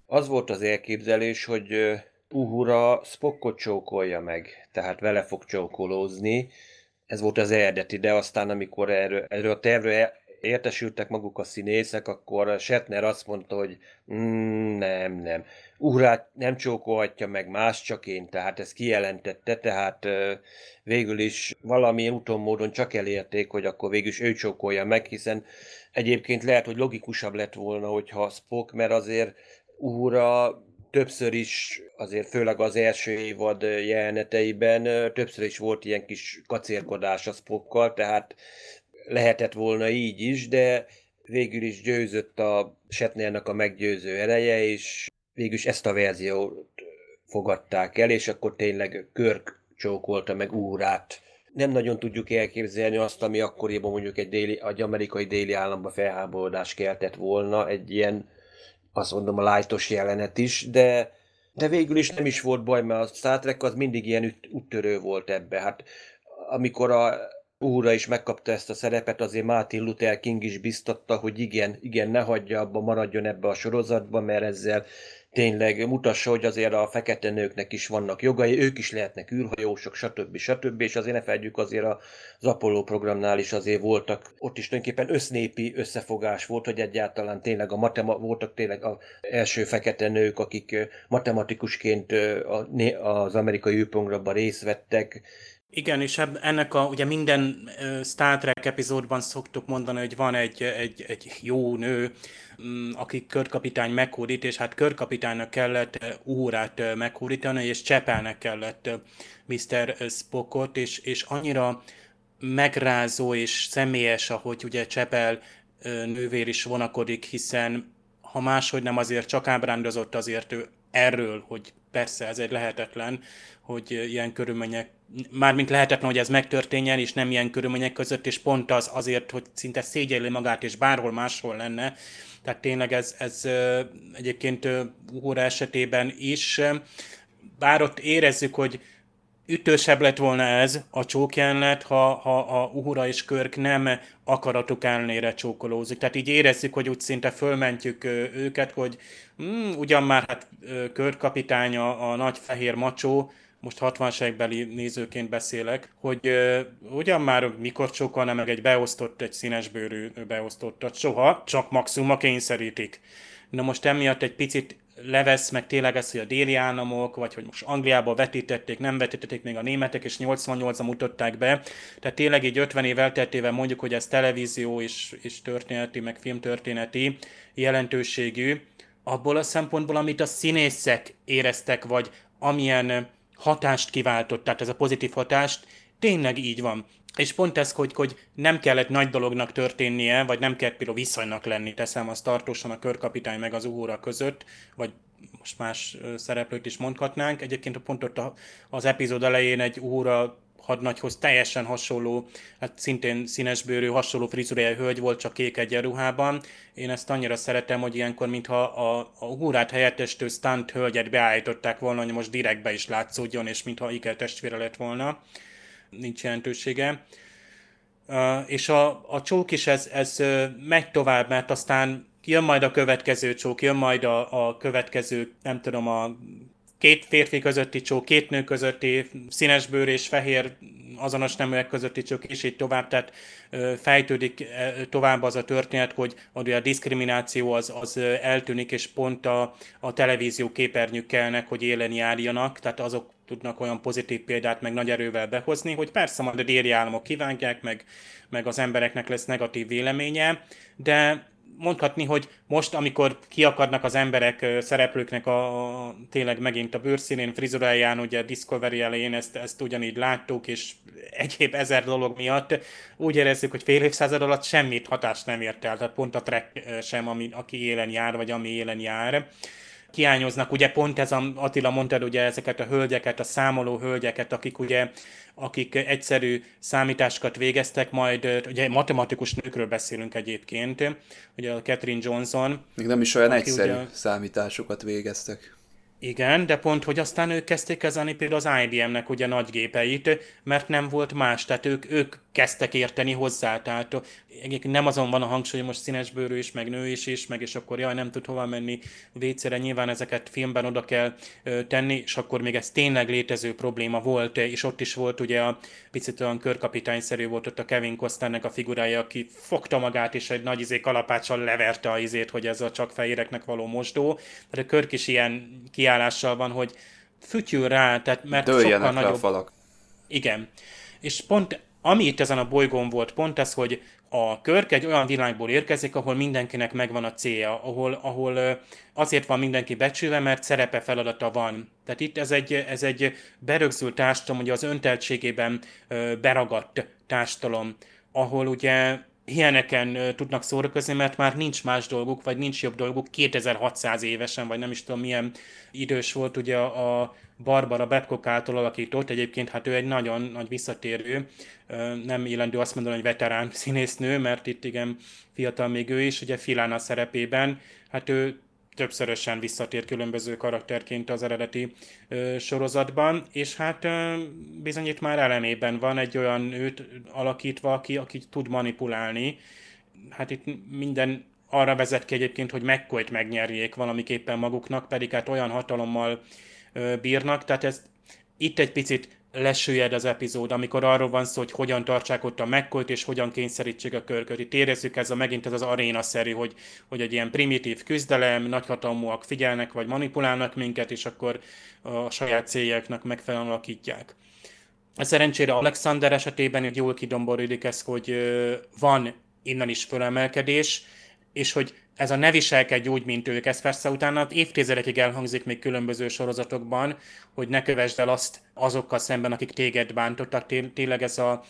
Az volt az elképzelés, hogy Uhura Spockot csókolja meg, tehát vele fog csókolózni. Ez volt az eredeti, de aztán amikor erről, erről a tervről értesültek maguk a színészek, akkor Shatner azt mondta, hogy mm, nem, nem, Uhrát nem csókolhatja meg más, csak én, tehát ezt kijelentette, tehát végül is valamilyen úton módon csak elérték, hogy akkor végül is ő csókolja meg, hiszen egyébként lehet, hogy logikusabb lett volna, hogyha Spock, mert azért Uhura többször is, azért főleg az első évad jeleneteiben többször is volt ilyen kis kacérkodás a Spockkal, tehát lehetett volna így is, de végül is győzött a Shatnernek a meggyőző ereje, és végül is ezt a verziót fogadták el, és akkor tényleg Körk csókolta meg úrát. Nem nagyon tudjuk elképzelni azt, ami akkoriban mondjuk egy, déli, egy amerikai déli államba felháborodás keltett volna, egy ilyen, azt mondom, a lájtos jelenet is, de, de végül is nem is volt baj, mert a Star Trek az mindig ilyen üt, volt ebbe. Hát amikor a úra is megkapta ezt a szerepet, azért Martin Luther King is biztatta, hogy igen, igen, ne hagyja abba, maradjon ebbe a sorozatba, mert ezzel tényleg mutassa, hogy azért a fekete nőknek is vannak jogai, ők is lehetnek űrhajósok, stb. stb. És azért ne felejtjük, azért az Apollo programnál is azért voltak, ott is tulajdonképpen össznépi összefogás volt, hogy egyáltalán tényleg a matema- voltak tényleg az első fekete nők, akik matematikusként az amerikai űrprogramban részt vettek, igen, és ennek a, ugye minden Star Trek epizódban szoktuk mondani, hogy van egy, egy, egy jó nő, mm, aki körkapitány meghódít, és hát körkapitánynak kellett órát meghódítani, és Csepelnek kellett Mr. Spockot, és, és annyira megrázó és személyes, ahogy ugye Csepel nővér is vonakodik, hiszen ha máshogy nem azért csak ábrándozott azért ő erről, hogy persze ez egy lehetetlen, hogy ilyen körülmények, mármint lehetetlen, hogy ez megtörténjen, és nem ilyen körülmények között, és pont az azért, hogy szinte szégyelli magát, és bárhol máshol lenne. Tehát tényleg ez, ez egyébként óra esetében is, bár ott érezzük, hogy ütősebb lett volna ez a csókjelenet, ha, ha a Uhura és Körk nem akaratuk ellenére csókolózik. Tehát így érezzük, hogy úgy szinte fölmentjük őket, hogy mm, ugyan már hát Körk kapitánya a nagy fehér macsó, most 60 beli nézőként beszélek, hogy uh, ugyan már mikor csókolna meg egy beosztott, egy színesbőrű beosztottat, soha, csak maximum a kényszerítik. Na most emiatt egy picit levesz meg tényleg ez, hogy a déli államok, vagy hogy most Angliába vetítették, nem vetítették még a németek, és 88-ban mutatták be. Tehát tényleg így 50 év elteltével mondjuk, hogy ez televízió és, és történeti, meg filmtörténeti jelentőségű, abból a szempontból, amit a színészek éreztek, vagy amilyen hatást kiváltott, tehát ez a pozitív hatást, tényleg így van. És pont ez, hogy, hogy nem kellett nagy dolognak történnie, vagy nem kellett például viszonynak lenni, teszem azt tartósan a körkapitány meg az óra között, vagy most más szereplőt is mondhatnánk. Egyébként pont ott az epizód elején egy óra hadnagyhoz teljesen hasonló, hát szintén színesbőrű, hasonló frizurájú hölgy volt, csak kék egyenruhában. Én ezt annyira szeretem, hogy ilyenkor, mintha a, a húrát helyettestő stunt hölgyet beállították volna, hogy most direktbe is látszódjon, és mintha Iker testvére lett volna. Nincs jelentősége. És a, a csók is ez, ez megy tovább, mert aztán jön majd a következő csók, jön majd a, a következő, nem tudom, a két férfi közötti csók, két nő közötti színesbőr és fehér azonos neműek közötti csak és így tovább, tehát fejtődik tovább az a történet, hogy a diszkrimináció az, az eltűnik, és pont a, a televízió képernyők kellnek, hogy élen járjanak, tehát azok tudnak olyan pozitív példát meg nagy erővel behozni, hogy persze majd a déli államok kívánják, meg, meg az embereknek lesz negatív véleménye, de mondhatni, hogy most, amikor kiakadnak az emberek, szereplőknek a, a tényleg megint a bőrszínén, frizuráján, ugye Discovery elején ezt, ezt ugyanígy láttuk, és egyéb ezer dolog miatt úgy érezzük, hogy fél évszázad alatt semmit hatást nem ért el, tehát pont a Trek sem, ami, aki élen jár, vagy ami élen jár. Hiányoznak, ugye pont ez, a, Attila mondtad, ugye ezeket a hölgyeket, a számoló hölgyeket, akik ugye akik egyszerű számításokat végeztek, majd ugye matematikus nőkről beszélünk egyébként, ugye a Catherine Johnson. Még nem is olyan egyszerű ugye, számításokat végeztek. Igen, de pont, hogy aztán ők kezdték kezelni például az IBM-nek ugye nagy gépeit, mert nem volt más, tehát ők, ők kezdtek érteni hozzá, tehát nem azon van a hangsúly, hogy most színesbőrű is, meg nő is is, meg és akkor jaj, nem tud hova menni vécére, nyilván ezeket filmben oda kell tenni, és akkor még ez tényleg létező probléma volt, és ott is volt ugye a picit olyan körkapitányszerű volt ott a Kevin Costnernek a figurája, aki fogta magát, és egy nagy izé kalapáccsal leverte a izét, hogy ez a csak fehéreknek való mosdó. Tehát a Körk is ilyen kiállással van, hogy fütyül rá, tehát mert Dőljenek sokkal nagyobb... a falak. Igen. És pont ami itt ezen a bolygón volt, pont ez, hogy a Körk egy olyan világból érkezik, ahol mindenkinek megvan a célja, ahol, ahol azért van mindenki becsülve, mert szerepe feladata van. Tehát itt ez egy, ez egy berögzült társadalom, ugye az önteltségében beragadt társadalom, ahol ugye ilyeneken tudnak szórakozni, mert már nincs más dolguk, vagy nincs jobb dolguk 2600 évesen, vagy nem is tudom milyen idős volt ugye a Barbara Babcock által alakított, egyébként hát ő egy nagyon nagy visszatérő, nem illendő azt mondani, hogy veterán színésznő, mert itt igen fiatal még ő is, ugye Filana szerepében, hát ő többszörösen visszatér különböző karakterként az eredeti ö, sorozatban, és hát ö, bizony itt már elemében van egy olyan nőt alakítva, aki, aki tud manipulálni. Hát itt minden arra vezet ki egyébként, hogy mccoy megnyerjék valamiképpen maguknak, pedig hát olyan hatalommal bírnak, tehát ez itt egy picit lesőjed az epizód, amikor arról van szó, hogy hogyan tartsák ott a mccoy és hogyan kényszerítsék a körköt. Itt érezzük ez a megint ez az aréna-szerű, hogy, hogy egy ilyen primitív küzdelem, nagyhatalmúak figyelnek vagy manipulálnak minket, és akkor a saját céljaknak megfelelően alakítják. Szerencsére Alexander esetében jól kidomborítik ez, hogy van innen is fölemelkedés, és hogy ez a ne viselkedj úgy, mint ők. Ez persze utána évtizedekig elhangzik még különböző sorozatokban, hogy ne kövesd el azt azokkal szemben, akik téged bántottak. Tényleg ez a,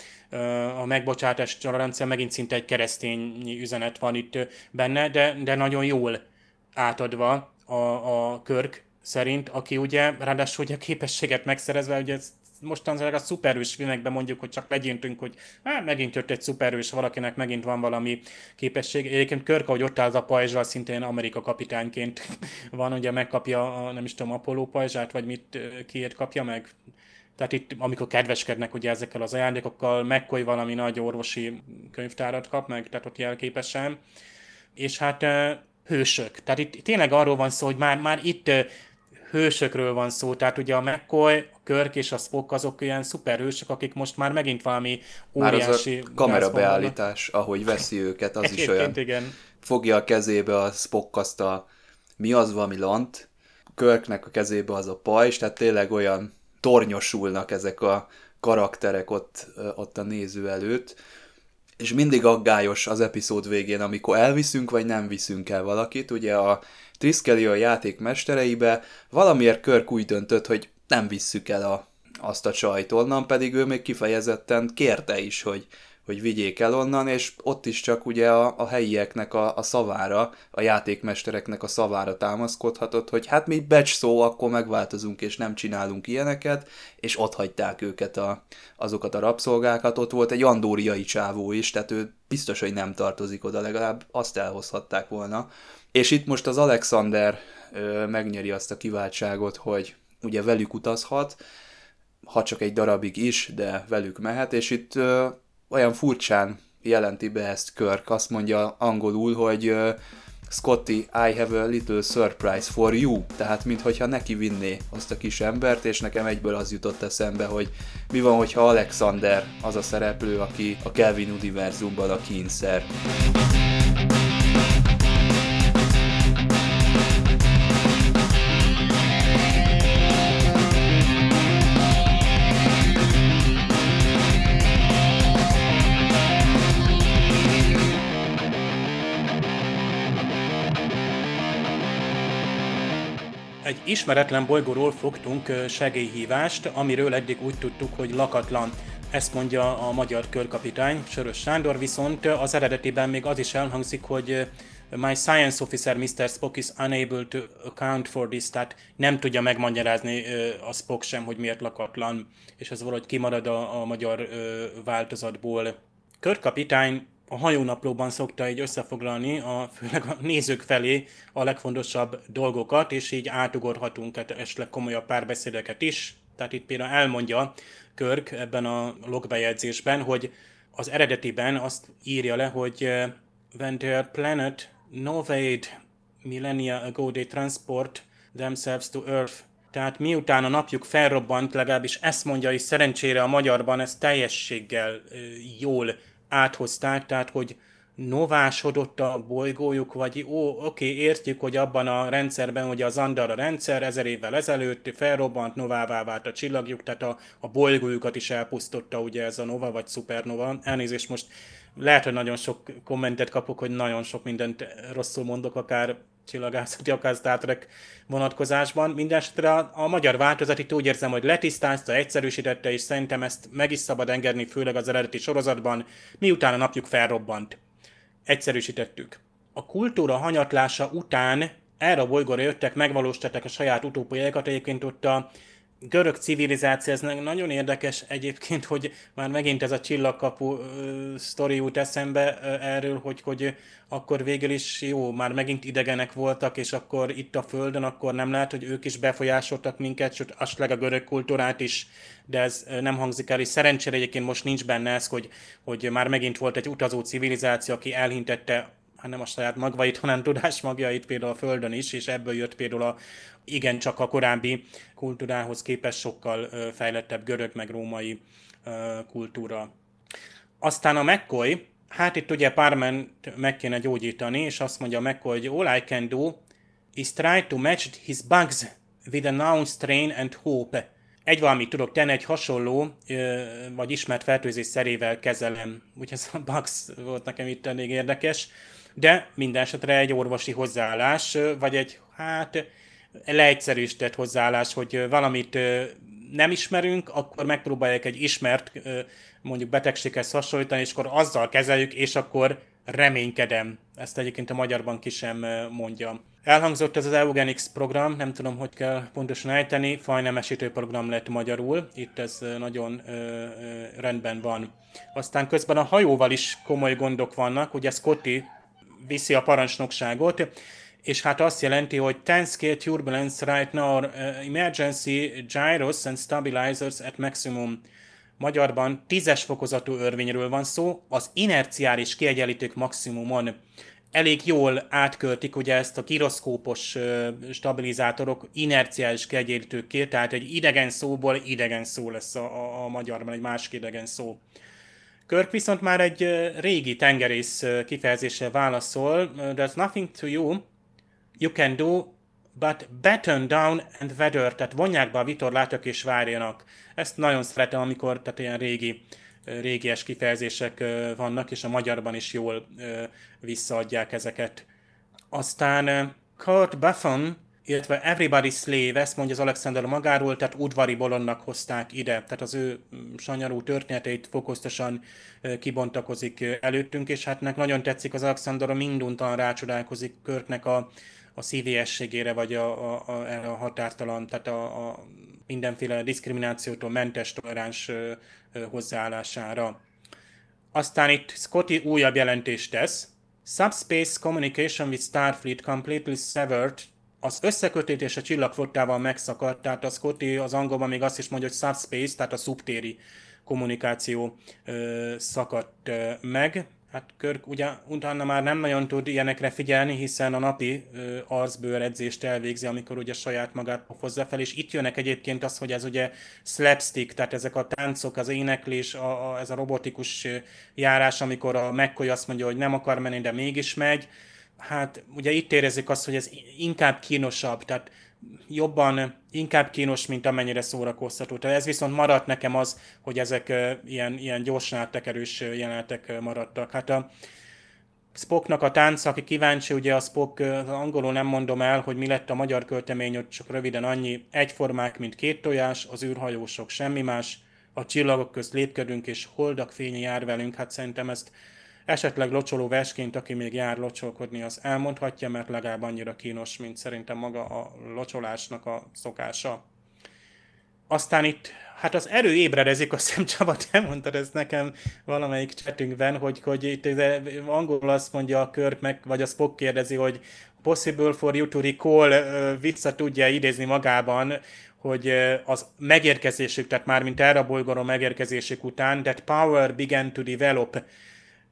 a megbocsátás tolerancia megint szinte egy keresztény üzenet van itt benne, de, de nagyon jól átadva a, a Körk szerint, aki ugye ráadásul ugye a képességet megszerezve, ugye mostanság a szuperős filmekben mondjuk, hogy csak legyintünk, hogy hát megint jött egy szuperős, valakinek megint van valami képesség. Egyébként Körk, ahogy ott áll a pajzsal, szintén Amerika kapitányként van, ugye megkapja a, nem is tudom, Apollo pajzsát, vagy mit, kiért kapja meg. Tehát itt, amikor kedveskednek ugye ezekkel az ajándékokkal, McCoy valami nagy orvosi könyvtárat kap meg, tehát ott jelképesen. És hát hősök. Tehát itt tényleg arról van szó, hogy már, már itt hősökről van szó, tehát ugye a McCoy, a Körk és a Spock azok ilyen szuperhősök, akik most már megint valami óriási... Már az a kamerabeállítás, ahogy veszi őket, az is olyan. Igen. Fogja a kezébe a Spock azt a mi az valami lant, Körknek a kezébe az a pajzs, tehát tényleg olyan tornyosulnak ezek a karakterek ott, ott a néző előtt, és mindig aggályos az epizód végén, amikor elviszünk, vagy nem viszünk el valakit. Ugye a Triskeli a játék mestereibe, valamiért Körk úgy döntött, hogy nem visszük el a, azt a csajt onnan, pedig ő még kifejezetten kérte is, hogy, hogy vigyék el onnan, és ott is csak ugye a, a helyieknek a, a szavára, a játékmestereknek a szavára támaszkodhatott, hogy hát mi becs szó, akkor megváltozunk, és nem csinálunk ilyeneket, és ott hagyták őket a, azokat a rabszolgákat. Ott volt egy andóriai csávó is, tehát ő biztos, hogy nem tartozik oda, legalább azt elhozhatták volna. És itt most az Alexander megnyeri azt a kiváltságot, hogy ugye velük utazhat, ha csak egy darabig is, de velük mehet, és itt ö, olyan furcsán jelenti be ezt Körk, azt mondja angolul, hogy ö, Scotty, I have a little surprise for you, tehát minthogyha neki vinné azt a kis embert, és nekem egyből az jutott eszembe, hogy mi van, hogyha Alexander az a szereplő, aki a Kelvin univerzumban a kínszer. Egy ismeretlen bolygóról fogtunk segélyhívást, amiről eddig úgy tudtuk, hogy lakatlan. Ezt mondja a magyar körkapitány, Sörös Sándor, viszont az eredetiben még az is elhangzik, hogy My science officer Mr. Spock is unable to account for this, tehát nem tudja megmagyarázni a Spock sem, hogy miért lakatlan, és ez valahogy kimarad a, a magyar változatból. Körkapitány a hajónaplóban szokta így összefoglalni a, főleg a nézők felé a legfontosabb dolgokat, és így átugorhatunk hát esetleg komolyabb párbeszédeket is. Tehát itt például elmondja Körk ebben a logbejegyzésben, hogy az eredetiben azt írja le, hogy uh, when their planet novate millennia ago they transport themselves to Earth. Tehát miután a napjuk felrobbant, legalábbis ezt mondja, és szerencsére a magyarban ezt teljességgel uh, jól áthozták, tehát hogy novásodott a bolygójuk, vagy ó, oké, értjük, hogy abban a rendszerben, hogy az Andara rendszer ezer évvel ezelőtt felrobbant, novává vált a csillagjuk, tehát a, a bolygójukat is elpusztotta ugye ez a nova vagy supernova. Elnézést most lehet, hogy nagyon sok kommentet kapok, hogy nagyon sok mindent rosszul mondok, akár csillagászati, akár Star Trek vonatkozásban. Mindenesetre a, a magyar változat itt úgy érzem, hogy letisztázta, egyszerűsítette, és szerintem ezt meg is szabad engedni, főleg az eredeti sorozatban, miután a napjuk felrobbant. Egyszerűsítettük. A kultúra hanyatlása után erre a bolygóra jöttek, megvalósították a saját utópiáikat, egyébként ott a görög civilizáció, ez nagyon érdekes egyébként, hogy már megint ez a csillagkapu uh, sztori jut eszembe uh, erről, hogy, hogy akkor végül is jó, már megint idegenek voltak, és akkor itt a Földön, akkor nem lehet, hogy ők is befolyásoltak minket, sőt, asleg a görög kultúrát is, de ez nem hangzik el, és szerencsére egyébként most nincs benne ez, hogy, hogy már megint volt egy utazó civilizáció, aki elhintette hát nem a saját magvait, hanem tudás magjait például a Földön is, és ebből jött például a, igen, csak a korábbi kultúrához képest sokkal fejlettebb görög meg római kultúra. Aztán a McCoy, hát itt ugye Parmen meg kéne gyógyítani, és azt mondja McCoy, hogy all I can do is try to match his bugs with a noun strain and hope. Egy valamit tudok tenni, egy hasonló, vagy ismert fertőzés szerével kezelem. Úgyhogy ez a bugs volt nekem itt elég érdekes de minden esetre egy orvosi hozzáállás, vagy egy, hát leegyszerűsített hozzáállás, hogy valamit nem ismerünk, akkor megpróbálják egy ismert mondjuk betegséghez hasonlítani, és akkor azzal kezeljük, és akkor reménykedem. Ezt egyébként a magyarban ki sem mondja. Elhangzott ez az Eugenics program, nem tudom, hogy kell pontosan ejteni, fajnemesítő program lett magyarul, itt ez nagyon ö, ö, rendben van. Aztán közben a hajóval is komoly gondok vannak, ugye Scotty viszi a parancsnokságot, és hát azt jelenti, hogy 10 scale turbulence right now, uh, emergency gyros and stabilizers at maximum. Magyarban 10-es fokozatú örvényről van szó, az inerciális kiegyenlítők maximumon elég jól átköltik ugye ezt a giroszkópos uh, stabilizátorok inerciális kiegyenlítőkké, tehát egy idegen szóból idegen szó lesz a, a, a magyarban, egy másik idegen szó. Kirk viszont már egy régi tengerész kifejezéssel válaszol, there's nothing to you, you can do, but batten down and weather, tehát vonják be a vitorlátok és várjanak. Ezt nagyon szeretem, amikor tehát ilyen régi, régies kifejezések vannak, és a magyarban is jól visszaadják ezeket. Aztán Kurt Buffon illetve Everybody Slave, ezt mondja az Alexander magáról, tehát udvari bolondnak hozták ide, tehát az ő mm, sanyarú történeteit fokoztosan kibontakozik előttünk, és hát nek nagyon tetszik az Alexander, minduntan rácsodálkozik Körknek a, a szívélyességére, vagy a, a, a, a határtalan, tehát a, a mindenféle diszkriminációtól mentes, toleráns hozzáállására. Aztán itt Scotty újabb jelentést tesz. Subspace communication with Starfleet completely severed az összekötés a csillagflottával megszakadt, tehát a Scotty az angolban még azt is mondja, hogy subspace, tehát a szubtéri kommunikáció ö, szakadt ö, meg. Hát Körk ugye utána már nem nagyon tud ilyenekre figyelni, hiszen a napi ö, arcbőr edzést elvégzi, amikor ugye saját magát hozza fel, és itt jönnek egyébként az, hogy ez ugye slapstick, tehát ezek a táncok, az éneklés, a, a, ez a robotikus járás, amikor a McCoy azt mondja, hogy nem akar menni, de mégis megy. Hát ugye itt érezzük azt, hogy ez inkább kínosabb, tehát jobban, inkább kínos, mint amennyire szórakoztató. Tehát ez viszont maradt nekem az, hogy ezek ilyen, ilyen gyorsan áttekerős jelenetek maradtak. Hát a Spocknak a tánc, aki kíváncsi, ugye a Spock, angolul nem mondom el, hogy mi lett a magyar költemény, hogy csak röviden annyi, egyformák, mint két tojás, az űrhajósok semmi más, a csillagok közt lépkedünk, és holdak fénye jár velünk, hát szerintem ezt Esetleg locsoló versként, aki még jár locsolkodni, az elmondhatja, mert legalább annyira kínos, mint szerintem maga a locsolásnak a szokása. Aztán itt, hát az erő ébredezik, azt hiszem Csaba, te mondtad ezt nekem valamelyik csetünkben, hogy, hogy itt angolul azt mondja a Körk meg, vagy a Spock kérdezi, hogy possible for you to recall vissza tudja idézni magában, hogy az megérkezésük, tehát már mint erre a bolygóról megérkezésük után, that power began to develop,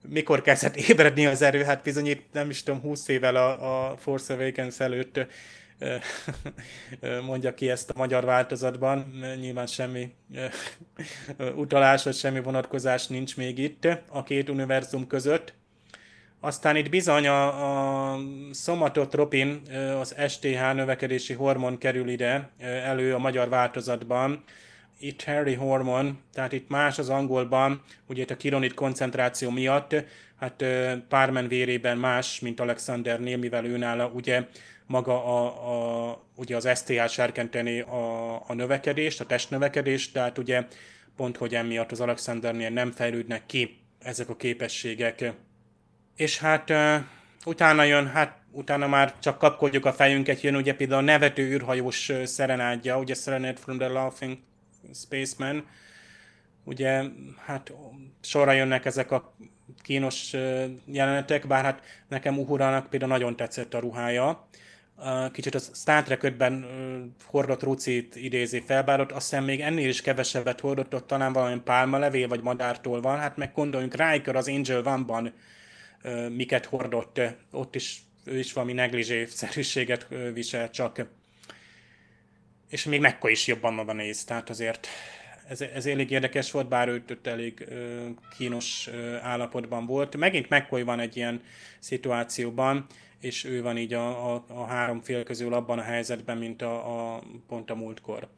mikor kezdett ébredni az erő, hát bizony itt nem is tudom, 20 évvel a, a Force Awakens előtt mondja ki ezt a magyar változatban. Nyilván semmi utalás, vagy semmi vonatkozás nincs még itt a két univerzum között. Aztán itt bizony a, a somatotropin, az STH növekedési hormon kerül ide elő a magyar változatban, itt Harry hormon, tehát itt más az angolban, ugye itt a kironit koncentráció miatt, hát Pármen vérében más, mint Alexandernél, mivel ő nála ugye maga a, a, ugye az STH serkenteni a, a növekedést, a testnövekedést, tehát ugye pont, hogy emiatt az Alexandernél nem fejlődnek ki ezek a képességek. És hát utána jön, hát utána már csak kapkodjuk a fejünket, jön ugye például a nevető űrhajós szerenádja, ugye Serenade from the Laughing Spaceman, ugye hát sorra jönnek ezek a kínos jelenetek, bár hát nekem Uhurának például nagyon tetszett a ruhája. Kicsit a Star Trek 5-ben hordott rucit idézi fel, bár ott azt hiszem még ennél is kevesebbet hordott, ott talán valami pálmalevél vagy madártól van. Hát meg gondoljunk, Riker az Angel One-ban miket hordott, ott is ő is valami negligé-szerűséget visel, csak és még Mekka is jobban oda néz, tehát azért ez, ez elég érdekes volt, bár ő ott elég ö, kínos ö, állapotban volt. Megint McCoy van egy ilyen szituációban, és ő van így a, a, a három fél közül abban a helyzetben, mint a, a pont a múltkor.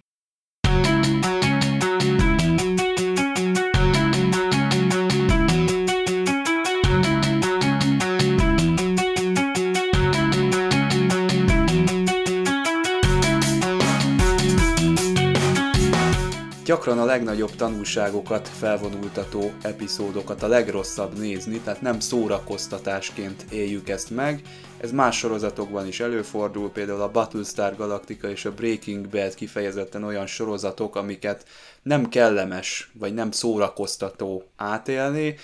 Gyakran a legnagyobb tanulságokat felvonultató epizódokat a legrosszabb nézni, tehát nem szórakoztatásként éljük ezt meg. Ez más sorozatokban is előfordul, például a Battlestar Galactica és a Breaking Bad kifejezetten olyan sorozatok, amiket nem kellemes vagy nem szórakoztató átélni,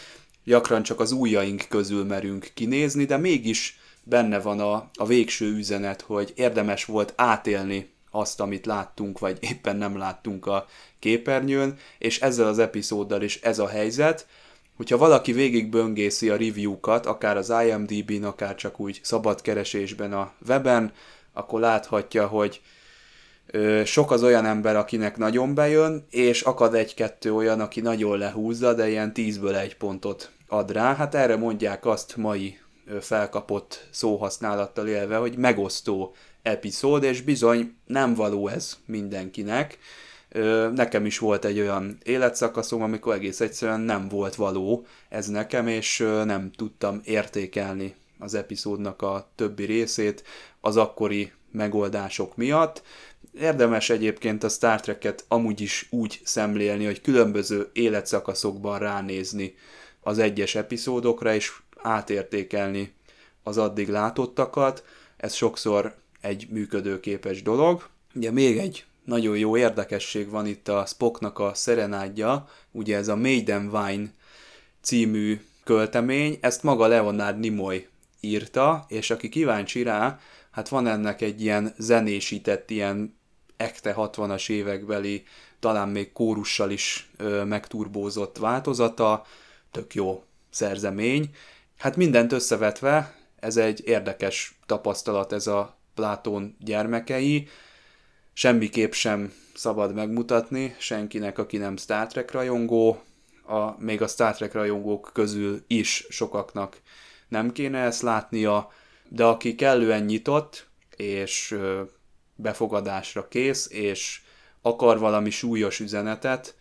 gyakran csak az ujjaink közül merünk kinézni, de mégis benne van a, a végső üzenet, hogy érdemes volt átélni azt, amit láttunk, vagy éppen nem láttunk a képernyőn, és ezzel az epizóddal is ez a helyzet, hogyha valaki végig böngészi a review-kat, akár az IMDb-n, akár csak úgy szabad keresésben a weben, akkor láthatja, hogy sok az olyan ember, akinek nagyon bejön, és akad egy-kettő olyan, aki nagyon lehúzza, de ilyen tízből egy pontot ad rá. Hát erre mondják azt mai felkapott szóhasználattal élve, hogy megosztó epizód, és bizony nem való ez mindenkinek. Nekem is volt egy olyan életszakaszom, amikor egész egyszerűen nem volt való ez nekem, és nem tudtam értékelni az epizódnak a többi részét az akkori megoldások miatt. Érdemes egyébként a Star Trek-et amúgy is úgy szemlélni, hogy különböző életszakaszokban ránézni az egyes epizódokra, és átértékelni az addig látottakat. Ez sokszor egy működőképes dolog. Ugye még egy nagyon jó érdekesség van itt a Spocknak a szerenádja, ugye ez a Maiden Wine című költemény, ezt maga Leonard Nimoy írta, és aki kíváncsi rá, hát van ennek egy ilyen zenésített, ilyen ekte 60-as évekbeli, talán még kórussal is ö, megturbózott változata, tök jó szerzemény. Hát mindent összevetve, ez egy érdekes tapasztalat ez a Plátón gyermekei. Semmiképp sem szabad megmutatni senkinek, aki nem Star Trek rajongó, a, még a Star Trek rajongók közül is sokaknak nem kéne ezt látnia, de aki kellően nyitott, és befogadásra kész, és akar valami súlyos üzenetet,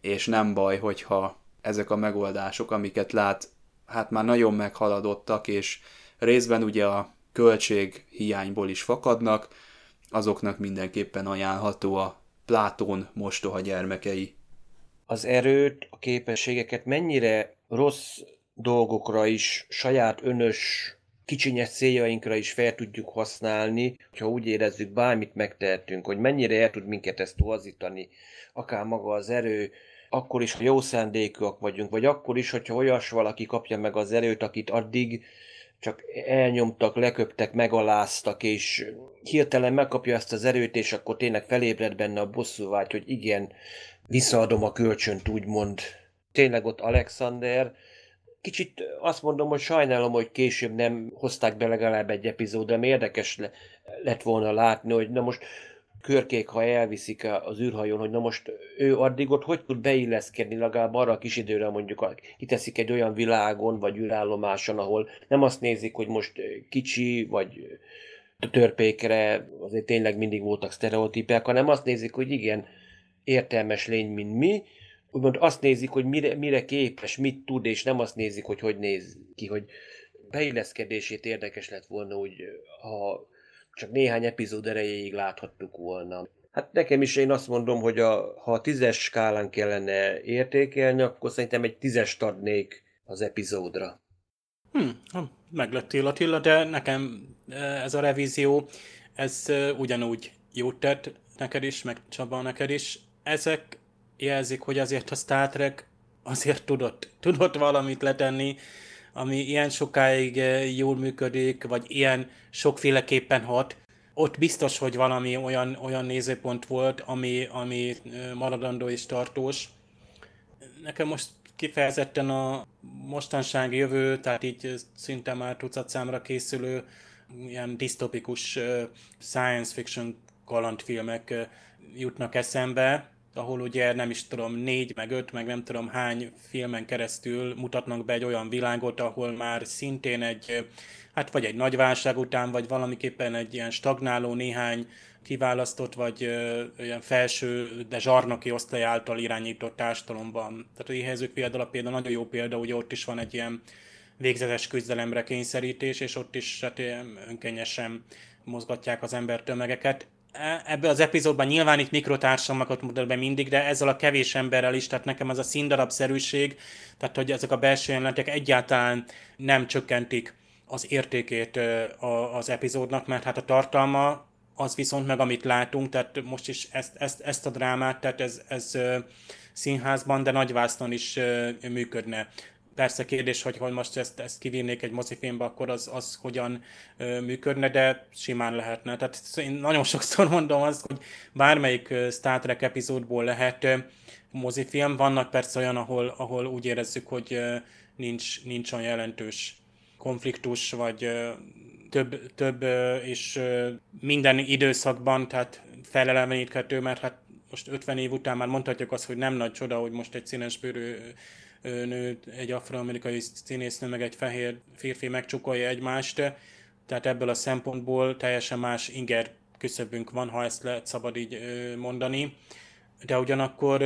és nem baj, hogyha ezek a megoldások, amiket lát, hát már nagyon meghaladottak, és részben ugye a költség hiányból is fakadnak, azoknak mindenképpen ajánlható a Plátón mostoha gyermekei. Az erőt, a képességeket mennyire rossz dolgokra is, saját önös kicsinyes céljainkra is fel tudjuk használni, ha úgy érezzük, bármit megtehetünk, hogy mennyire el tud minket ezt torzítani, akár maga az erő, akkor is, ha jó szándékúak vagyunk, vagy akkor is, hogyha olyas valaki kapja meg az erőt, akit addig csak elnyomtak, leköptek, megaláztak, és hirtelen megkapja ezt az erőt, és akkor tényleg felébred benne a bosszúvágy, hogy igen, visszaadom a kölcsönt, úgymond. Tényleg ott Alexander, kicsit azt mondom, hogy sajnálom, hogy később nem hozták be legalább egy epizód, de érdekes le, lett volna látni, hogy na most körkék, ha elviszik az űrhajón, hogy na most ő addig ott hogy tud beilleszkedni legalább arra a kis időre, mondjuk kiteszik egy olyan világon, vagy űrállomáson, ahol nem azt nézik, hogy most kicsi, vagy törpékre, azért tényleg mindig voltak sztereotípek, hanem azt nézik, hogy igen, értelmes lény, mint mi, úgymond azt nézik, hogy mire, mire képes, mit tud, és nem azt nézik, hogy hogy néz ki, hogy beilleszkedését érdekes lett volna, hogy ha csak néhány epizód erejéig láthattuk volna. Hát nekem is én azt mondom, hogy a, ha a tízes skálán kellene értékelni, akkor szerintem egy tízest adnék az epizódra. Hm, meglettél Attila, de nekem ez a revízió, ez ugyanúgy jót tett neked is, meg Csaba neked is. Ezek jelzik, hogy azért a Star Trek azért tudott, tudott valamit letenni, ami ilyen sokáig eh, jól működik, vagy ilyen sokféleképpen hat, ott biztos, hogy valami olyan, olyan nézőpont volt, ami, ami eh, maradandó és tartós. Nekem most kifejezetten a mostansági jövő, tehát így szinte már tucat számra készülő ilyen disztopikus eh, science fiction kalandfilmek jutnak eszembe, ahol ugye nem is tudom, négy, meg öt, meg nem tudom hány filmen keresztül mutatnak be egy olyan világot, ahol már szintén egy, hát vagy egy nagy válság után, vagy valamiképpen egy ilyen stagnáló néhány kiválasztott, vagy ö, olyan felső, de zsarnoki osztály által irányított társadalomban. Tehát a éhezők például például nagyon jó példa, ugye ott is van egy ilyen végzetes küzdelemre kényszerítés, és ott is hát, önkényesen mozgatják az embertömegeket. E, ebbe az epizódban nyilván itt mikrotársamokat mutat be mindig, de ezzel a kevés emberrel is, tehát nekem ez a színdarabszerűség, tehát hogy ezek a belső jelenetek egyáltalán nem csökkentik az értékét az epizódnak, mert hát a tartalma az viszont meg, amit látunk, tehát most is ezt, ezt, ezt a drámát, tehát ez, ez színházban, de nagyvásznon is működne persze kérdés, hogy hogy most ezt, ezt kivinnék egy mozifilmbe, akkor az, az hogyan ö, működne, de simán lehetne. Tehát én nagyon sokszor mondom azt, hogy bármelyik Star Trek epizódból lehet ö, mozifilm, vannak persze olyan, ahol, ahol úgy érezzük, hogy ö, nincs, nincs olyan jelentős konfliktus, vagy ö, több, több ö, és ö, minden időszakban, tehát feleleveníthető, mert hát most 50 év után már mondhatjuk azt, hogy nem nagy csoda, hogy most egy színesbőrű nő, egy afroamerikai színésznő, meg egy fehér férfi megcsukolja egymást, tehát ebből a szempontból teljesen más inger küszöbünk van, ha ezt lehet szabad így mondani. De ugyanakkor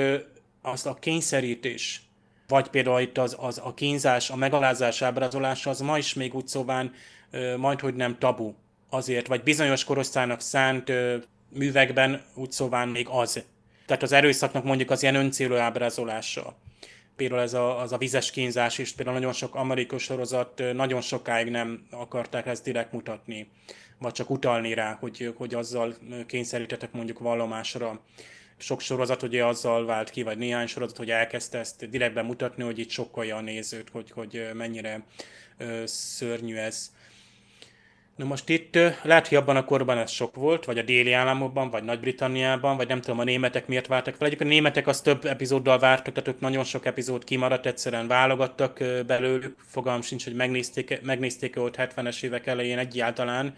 az a kényszerítés, vagy például itt az, az a kínzás, a megalázás ábrázolása, az ma is még úgy szóván majd, hogy nem tabu. Azért, vagy bizonyos korosztálynak szánt művekben úgy szóván még az. Tehát az erőszaknak mondjuk az ilyen öncélú ábrázolása például ez a, az a vizes kínzás is, például nagyon sok amerikai sorozat nagyon sokáig nem akarták ezt direkt mutatni, vagy csak utalni rá, hogy, hogy azzal kényszerítetek mondjuk vallomásra. Sok sorozat ugye azzal vált ki, vagy néhány sorozat, hogy elkezdte ezt direktben mutatni, hogy itt sokkolja a nézőt, hogy, hogy mennyire szörnyű ez. Na most itt lehet, hogy abban a korban ez sok volt, vagy a déli államokban, vagy Nagy-Britanniában, vagy nem tudom, a németek miért vártak fel. Egyébként a németek az több epizóddal vártak, tehát ők nagyon sok epizód kimaradt, egyszerűen válogattak belőlük. Fogalm sincs, hogy megnézték, megnézték ott 70-es évek elején egyáltalán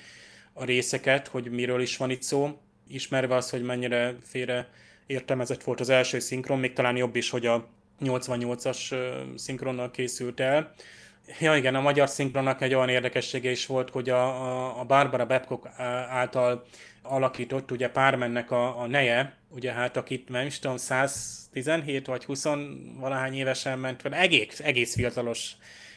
a részeket, hogy miről is van itt szó, ismerve az, hogy mennyire félre értelmezett volt az első szinkron, még talán jobb is, hogy a 88-as szinkronnal készült el. Ja igen, a magyar szinkronnak egy olyan érdekessége is volt, hogy a, a, Barbara Babcock által alakított, ugye Pármennek a, a neje, ugye hát akit nem is tudom, 117 vagy 20 valahány évesen ment fel, egész, egész fiatalos,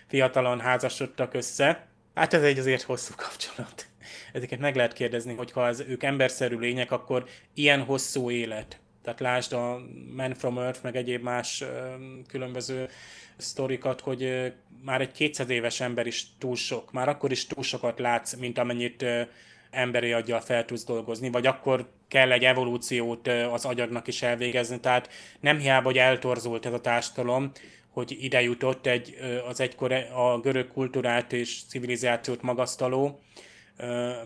fiatalon házasodtak össze. Hát ez egy azért hosszú kapcsolat. Ezeket meg lehet kérdezni, hogy ha ez, ők emberszerű lények, akkor ilyen hosszú élet. Tehát lásd a Man from Earth, meg egyéb más különböző sztorikat, hogy már egy 200 éves ember is túl sok, már akkor is túl sokat látsz, mint amennyit emberi aggyal fel tudsz dolgozni, vagy akkor kell egy evolúciót az agyadnak is elvégezni, tehát nem hiába, hogy eltorzult ez a társadalom, hogy ide jutott egy, az egykor a görög kultúrát és civilizációt magasztaló,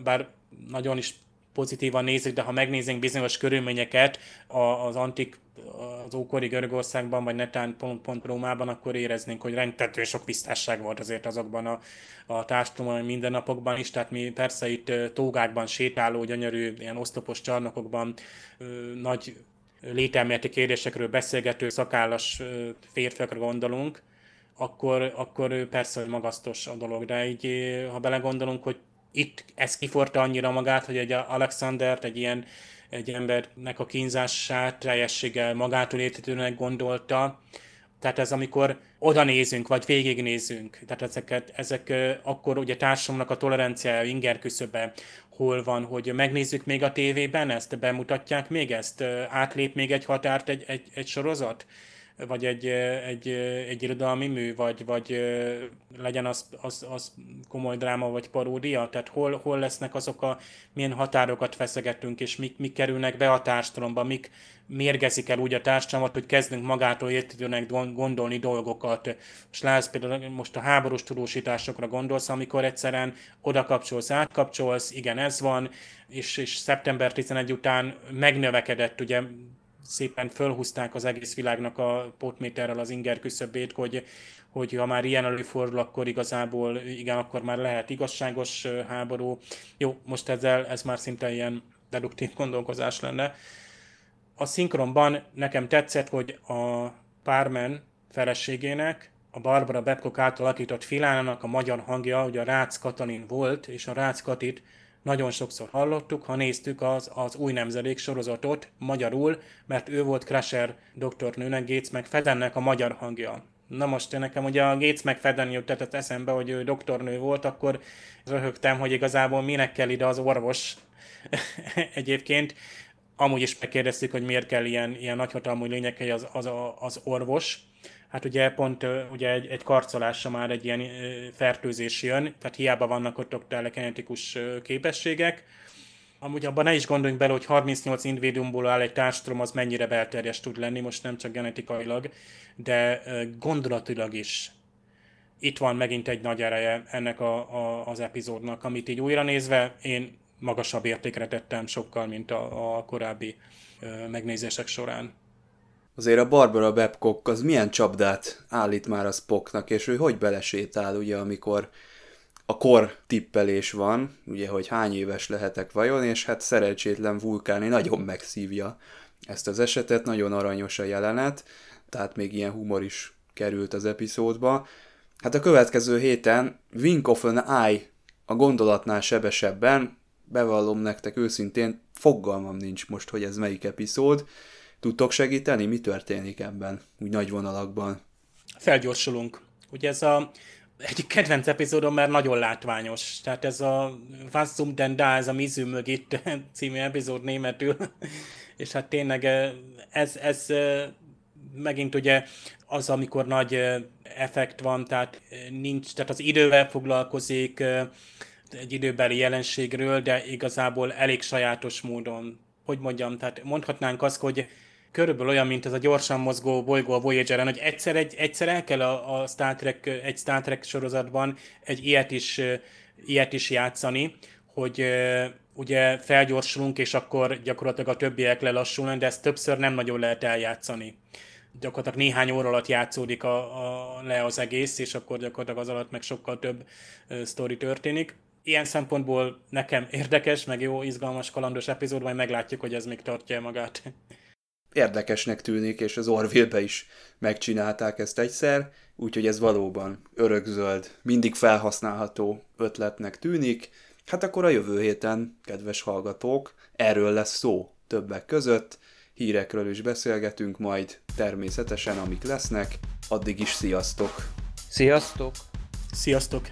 bár nagyon is pozitívan nézzük, de ha megnézzünk bizonyos körülményeket az antik, az ókori Görögországban, vagy netán pont, pont Rómában, akkor éreznénk, hogy rendtető sok biztásság volt azért azokban a, a társadalmi mindennapokban is, tehát mi persze itt tógákban sétáló, gyönyörű, ilyen osztopos csarnokokban nagy lételméleti kérdésekről beszélgető szakállas férfiakra gondolunk, akkor, akkor persze, hogy magasztos a dolog, de így, ha belegondolunk, hogy itt ez kiforta annyira magát, hogy egy Alexandert, egy ilyen egy embernek a kínzását teljességgel magától értetőnek gondolta. Tehát ez amikor oda nézünk, vagy végignézünk, tehát ezeket, ezek akkor ugye társadalomnak a toleranciája inger küszöbe hol van, hogy megnézzük még a tévében ezt, bemutatják még ezt, átlép még egy határt egy, egy, egy sorozat, vagy egy, egy, egy irodalmi mű, vagy, vagy legyen az, az, az komoly dráma, vagy paródia, tehát hol, hol lesznek azok a, milyen határokat feszegetünk, és mik, mik kerülnek be a társadalomba, mik mérgezik el úgy a társadalmat, hogy kezdünk magától értetőnek gondolni dolgokat. És látsz például most a háborús tudósításokra gondolsz, amikor egyszerűen oda kapcsolsz, átkapcsolsz, igen, ez van, és, és szeptember 11 után megnövekedett ugye szépen fölhúzták az egész világnak a potméterrel az inger küszöbét, hogy, hogy ha már ilyen előfordul, akkor igazából igen, akkor már lehet igazságos háború. Jó, most ezzel ez már szinte ilyen deduktív gondolkozás lenne. A szinkronban nekem tetszett, hogy a Pármen feleségének, a Barbara Babcock által alakított Filánának a magyar hangja, ugye a Rácz Katalin volt, és a Rácz Katit nagyon sokszor hallottuk, ha néztük az, az új nemzedék sorozatot magyarul, mert ő volt Crusher doktornőnek, Gates meg Fedennek a magyar hangja. Na most nekem ugye a Gates meg Feden jutott eszembe, hogy ő doktornő volt, akkor röhögtem, hogy igazából minek kell ide az orvos egyébként. Amúgy is megkérdeztük, hogy miért kell ilyen, ilyen nagyhatalmú lényekkel az, az, az orvos hát ugye pont ugye egy, egy karcolásra már egy ilyen fertőzés jön, tehát hiába vannak ott, ott telekinetikus képességek. Amúgy abban ne is gondoljunk bele, hogy 38 individuumból áll egy társadalom, az mennyire belterjes tud lenni, most nem csak genetikailag, de gondolatilag is. Itt van megint egy nagy ereje ennek a, a, az epizódnak, amit így újra nézve én magasabb értékre tettem sokkal, mint a, a korábbi megnézések során. Azért a Barbara Babcock az milyen csapdát állít már a Spocknak, és ő hogy belesétál, ugye, amikor a kor tippelés van, ugye, hogy hány éves lehetek vajon, és hát szerencsétlen vulkáni nagyon megszívja ezt az esetet, nagyon aranyos a jelenet, tehát még ilyen humor is került az epizódba. Hát a következő héten Wink of an Eye a gondolatnál sebesebben, bevallom nektek őszintén, fogalmam nincs most, hogy ez melyik epizód, Tudtok segíteni? Mi történik ebben, úgy nagy vonalakban? Felgyorsulunk. Ugye ez a egyik kedvenc epizódom, mert nagyon látványos. Tehát ez a Was zum denn da, ez a Mizű mögött című epizód németül. És hát tényleg eh, ez, ez eh, megint ugye az, amikor nagy eh, effekt van, tehát nincs, tehát az idővel foglalkozik, egy időbeli jelenségről, de igazából elég sajátos módon, hogy mondjam, tehát mondhatnánk azt, hogy körülbelül olyan, mint ez a gyorsan mozgó bolygó a Voyager-en, hogy egyszer, egy, egyszer el kell a, a Star Trek, egy Star Trek sorozatban egy ilyet is ilyet is játszani, hogy ugye felgyorsulunk, és akkor gyakorlatilag a többiek lelassulnak, de ezt többször nem nagyon lehet eljátszani. Gyakorlatilag néhány óra alatt játszódik a, a, le az egész, és akkor gyakorlatilag az alatt meg sokkal több uh, sztori történik. Ilyen szempontból nekem érdekes, meg jó, izgalmas, kalandos epizód, majd meglátjuk, hogy ez még tartja magát. Érdekesnek tűnik, és az Orville-be is megcsinálták ezt egyszer, úgyhogy ez valóban örökzöld, mindig felhasználható ötletnek tűnik, Hát akkor a jövő héten, kedves hallgatók, erről lesz szó többek között, hírekről is beszélgetünk majd természetesen, amik lesznek. Addig is sziasztok! Sziasztok! Sziasztok!